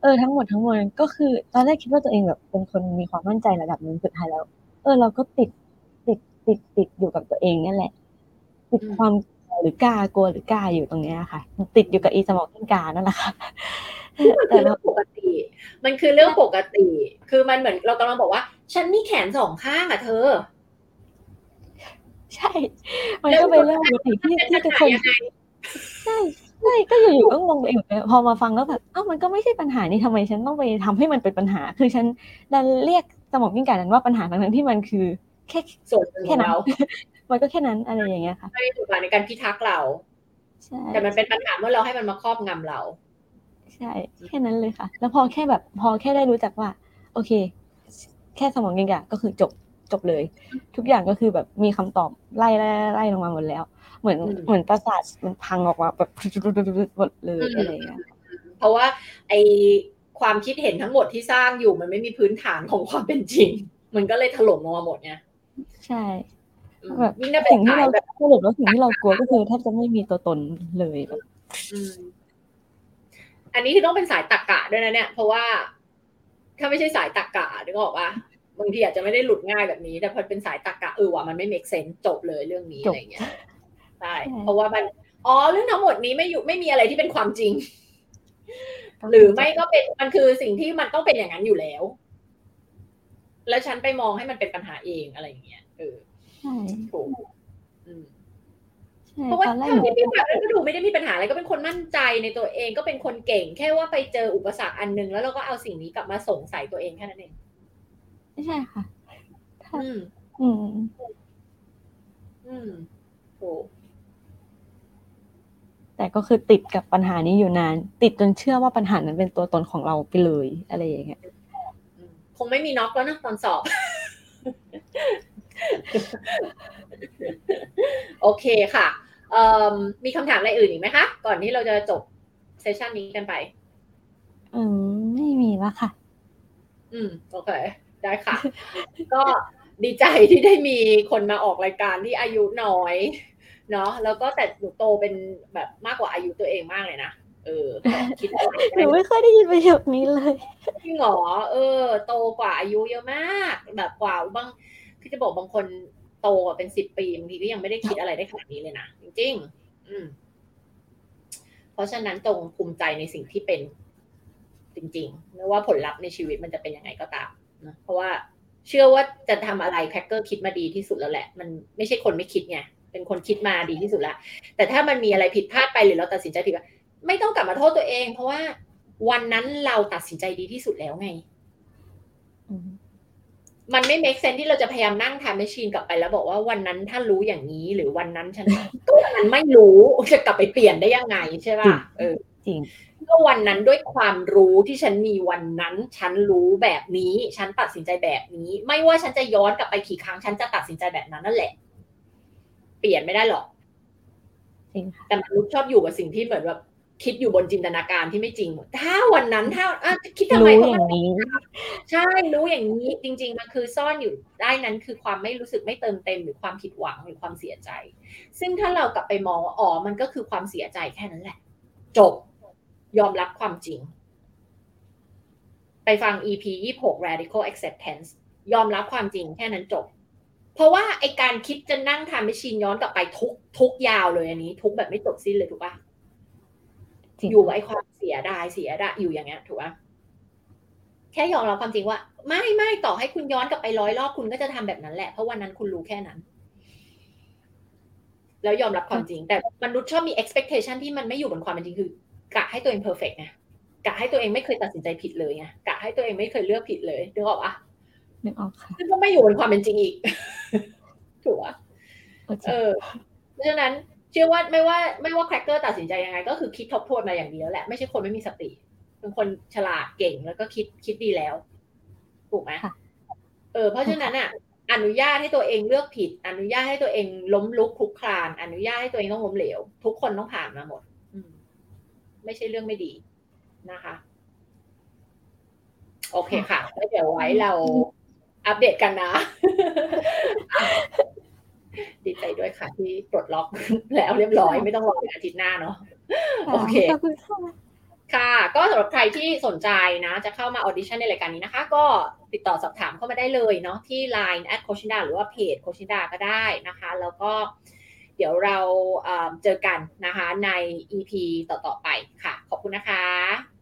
เออทั้งหมดทั้งมวลก็คือตอนแรกคิดว่าตัวเองแบบเป็นคนมีความมั่นใจระดับหนึ่งสุดท้ายแล้ว เออ เราก็ติดติดติดติดอยู่กับตัวเองนั่นแหละ ติดความหรือกล้ากลัวหรือกล้าอยู่ตรงเนี้ยค่ะ ติดอยู่กับอีสมองต้นกานั่นแหละค่ะแต่เรื่องปกติ มันคือเรื่องปกติ คือมันเหมือนเรากำลังบอกว่า ฉันมีแขนสองข้างอะเธอ ใช่ มันก็เป็นเรื่องปกติที่ที่ทุกคนใช่ใช่ก็อยู่ๆก็งงเองพอมาฟังแล้วแบบเอ้ามันก็ไม่ใช่ปัญหานี่ทำไมฉันต้องไปทำให้มันเป็นปัญหา คือฉันดันเรียกสมองกิ้งก่านั้นว่าปัญหาทั้งที่มันคือ แค่ส่วนแค่นั้นมันก็แค่นั้นอะไรอย่างเงี้ยค่ะไม่ได้ถูกในการพิทักษ์เราใช่แต่มันเป็นปัญหาเมื่อเราให้มันมาครอบงำเรา ใช่ แค่นั้นเลยค่ะ แล้วพอแค่แบบพอแค่ได้รู้จักว่า โอเค แค่สมองกิ้งก่าก็คือจบจบเลย ทุกอย่างก็คือแบบมีคำตอบไล่ไล่ไล่ลงมาหมดแล้ว เหมือนเหมือนประสาทมันพังออกมาแบบหมดเลยอะไรเงี้ยเพราะว่าไอความคิดเห็นทั้งหมดที่สร้างอยู่มันไม่มีพื้นฐานของความเป็นจริง มันก็เลยถล่มลงมาหมดไงใช่แบบสิ่งที่เราสรุปแล้วสิ่งที่เรากลัวก็คือแทบจะไม่มีตัวตนเลยแบบ อันนี้คือต้องเป็นสายตักกะด้วยนะเนี่ย เพราะว่าถ้าไม่ใช่สายตักกะนึกออกปะบางทีอาจจะไม่ได้หลุดง่ายแบบนี้ แต่พอเป็นสายตักกะเออว่ะมันไม่เมกเซนจบเลยเรื่องนี้อะไรเงี้ยใช่เพราะว่ามันอ๋อเรื่องทั้งหมดนี้ไม่อยู่ไม่มีอะไรที่เป็นความจริง หรือไม่ก็เป็นมันคือสิ่งที่มันต้องเป็นอย่างนั้นอยู่แล้ว แล้วฉันไปมองให้มันเป็นปัญหาเองอะไรอย่างเงี้ยเออใช่ถูก เพราะว่าทำที่พี่แบบก็ดูไม่ได้มีปัญหาอะไรก็เป็นคนมั่นใจในตัวเองก็เป็นคนเก่ง แค่ว่าไปเจออุปสรรคอันนึง แล้วเราก็เอาสิ่งนี้กลับมาสงสัยตัวเองแค่นั้นเองไม่ใช่ค่ะอืมอืมอืมโอ้แต่ก็คือติดกับปัญหานี้อยู่นาน ติดจนเชื่อว่าปัญหานั้นเป็นตัวตนของเราไปเลยอะไรอย่างเงี้ยคงไม่มีน็อกแล้วนะตอนสอบ โอเคค่ะ มีคำถามอะไรอื่นอีกไหมคะ ก่อนที่เราจะจบเซสชันนี้กันไป อืม ไม่มีแล้วค่ะ อืม โอเค ได้ค่ะ ก็ดีใจที่ได้มีคนมาออกรายการที่อายุน้อย เนาะแล้วก็แต่หนูโตเป็นแบบมากกว่าอายุตัวเองมากเลยนะเออคิดหนูไม่ค่อยได้ยินประโยคนี้เลยจริงเหรอเออ โตกว่าอายุเยอะมาก แบบกว่าบางคือจะบอกบางคน โตเป็นสิบปีบางทีก็ยังไม่ได้คิดอะไรได้ขนาดนี้เลยนะจริง ๆ อืม เพราะฉะนั้นตรงภูมิใจในสิ่งที่เป็น จริงๆไม่ว่าผลลัพธ์ในชีวิตมันจะเป็นยังไงก็ตามนะเพราะว่าเชื่อว่าจะทำอะไรแคคเกอร์คิดมาดีที่สุดแล้วแหละ มันไม่ใช่คนไม่คิดไงเป็นคนคิดมาดีที่สุดละแต่ถ้ามันมีอะไรผิดพลาดไปหรือเราตัดสินใจผิดไม่ต้องกลับมาโทษตัวเอง เพราะว่าวันนั้นเราตัดสินใจดีที่สุดแล้วไง มันไม่เมคเซนที่เราจะพยายามนั่งทำแมชชีนกลับไปแล้วบอกว่าวันนั้นถ้ารู้อย่างนี้หรือวันนั้นฉันก็มันไม่รู้จะกลับไปเปลี่ยนได้ยังไงใช่ป่ะเออจริงก็วันนั้นด้วยความรู้ที่ฉันมีวันนั้น ฉันรู้แบบนี้ ฉันตัดสินใจแบบนี้ ไม่ว่าฉันจะย้อนกลับไปกี่ครั้ง ฉันจะตัดสินใจแบบนั้นนั่นแหละ เปลี่ยนไม่ได้หรอกแต่มนุษย์ชอบอยู่กับสิ่งที่เหมือนแบบ คิดอยู่บนจินตนาการที่ไม่จริง ถ้าวันนั้นถ้าคิดทำไมเพราะมันใช่รู้อย่างนี้จริง ๆ มันคือซ่อนอยู่ได้นั้นคือความไม่รู้สึกไม่เติมเต็ม หรือความผิดหวังหรือความเสียใจ ซึ่งถ้าเรากลับไปมองว่าอ๋อมันก็คือความเสียใจแค่นั้นแหละ จบยอมรับความจริง ไปฟัง EP 26 radical acceptance ยอมรับความจริงแค่นั้นจบ เพราะว่าไอการคิดจะนั่งทำแมชชีนย้อนกลับไปทุกทุกยาวเลยอันนี้ ทุกแบบไม่จบสิ้นเลยถูกปะ อยู่ไอความเสียดายเสียดายอยู่อย่างเงี้ยถูกปะแค่ยอมรับความจริงว่า ไม่ไม่ต่อให้คุณย้อนกลับไปร้อยรอบคุณก็จะทำแบบนั้นแหละ เพราะวันนั้นคุณรู้แค่นั้น แล้วยอมรับความจริง แต่มนุษย์ชอบมี expectation ที่มันไม่อยู่บนความเป็นจริงคือกะให้ตัวเอง perfect ไงกะให้ตัวเองไม่เคยตัดสินใจผิดเลยไงกะให้ตัวเองไม่เคยเลือกผิดเลยนึกออกปะนึกออกค่ะซึ่งก็ไม่อยู่บนความเป็นจริงอีกถูกอะเออ เพราะฉะนั้น เชื่อว่าไม่ว่าไม่ว่าแครกเกอร์ตัดสินใจยังไง ก็คือคิดทบทวนมาอย่างดีแล้วแหละ ไม่ใช่คนไม่มีสติ เป็นคนฉลาดเก่งแล้วก็คิดคิดดีแล้ว ถูกไหมเออเพราะฉะนั้นอะ อนุญาตให้ตัวเองเลือกผิด อนุญาตให้ตัวเองล้มลุกคลุกคลาน อนุญาตให้ตัวเองต้องล้มเหลว ทุกคนต้องผ่านมาหมด อืม ไม่ใช่เรื่องไม่ดีนะคะ โอเคค่ะแล้วเดี๋ยวไว้เราอัปเดตกันนะ ดีใจด้วยค่ะที่ปลดล็อกแล้วเรียบร้อยไม่ต้องรอถึงอาทิตย์หน้าเนาะโอเคขอบคุณค่ะค่ะ ก็สำหรับใครที่สนใจนะ จะเข้ามาออดิชั่นในรายการนี้นะคะ ก็ติดต่อสอบถามเข้ามาได้เลยเนาะที่ Line แอดโคชิดาหรือว่าเพจโคชิดาก็ได้นะคะ แล้วก็เดี๋ยวเราเจอกันนะคะใน EP ต่อ ๆ ไปค่ะ ขอบคุณนะคะ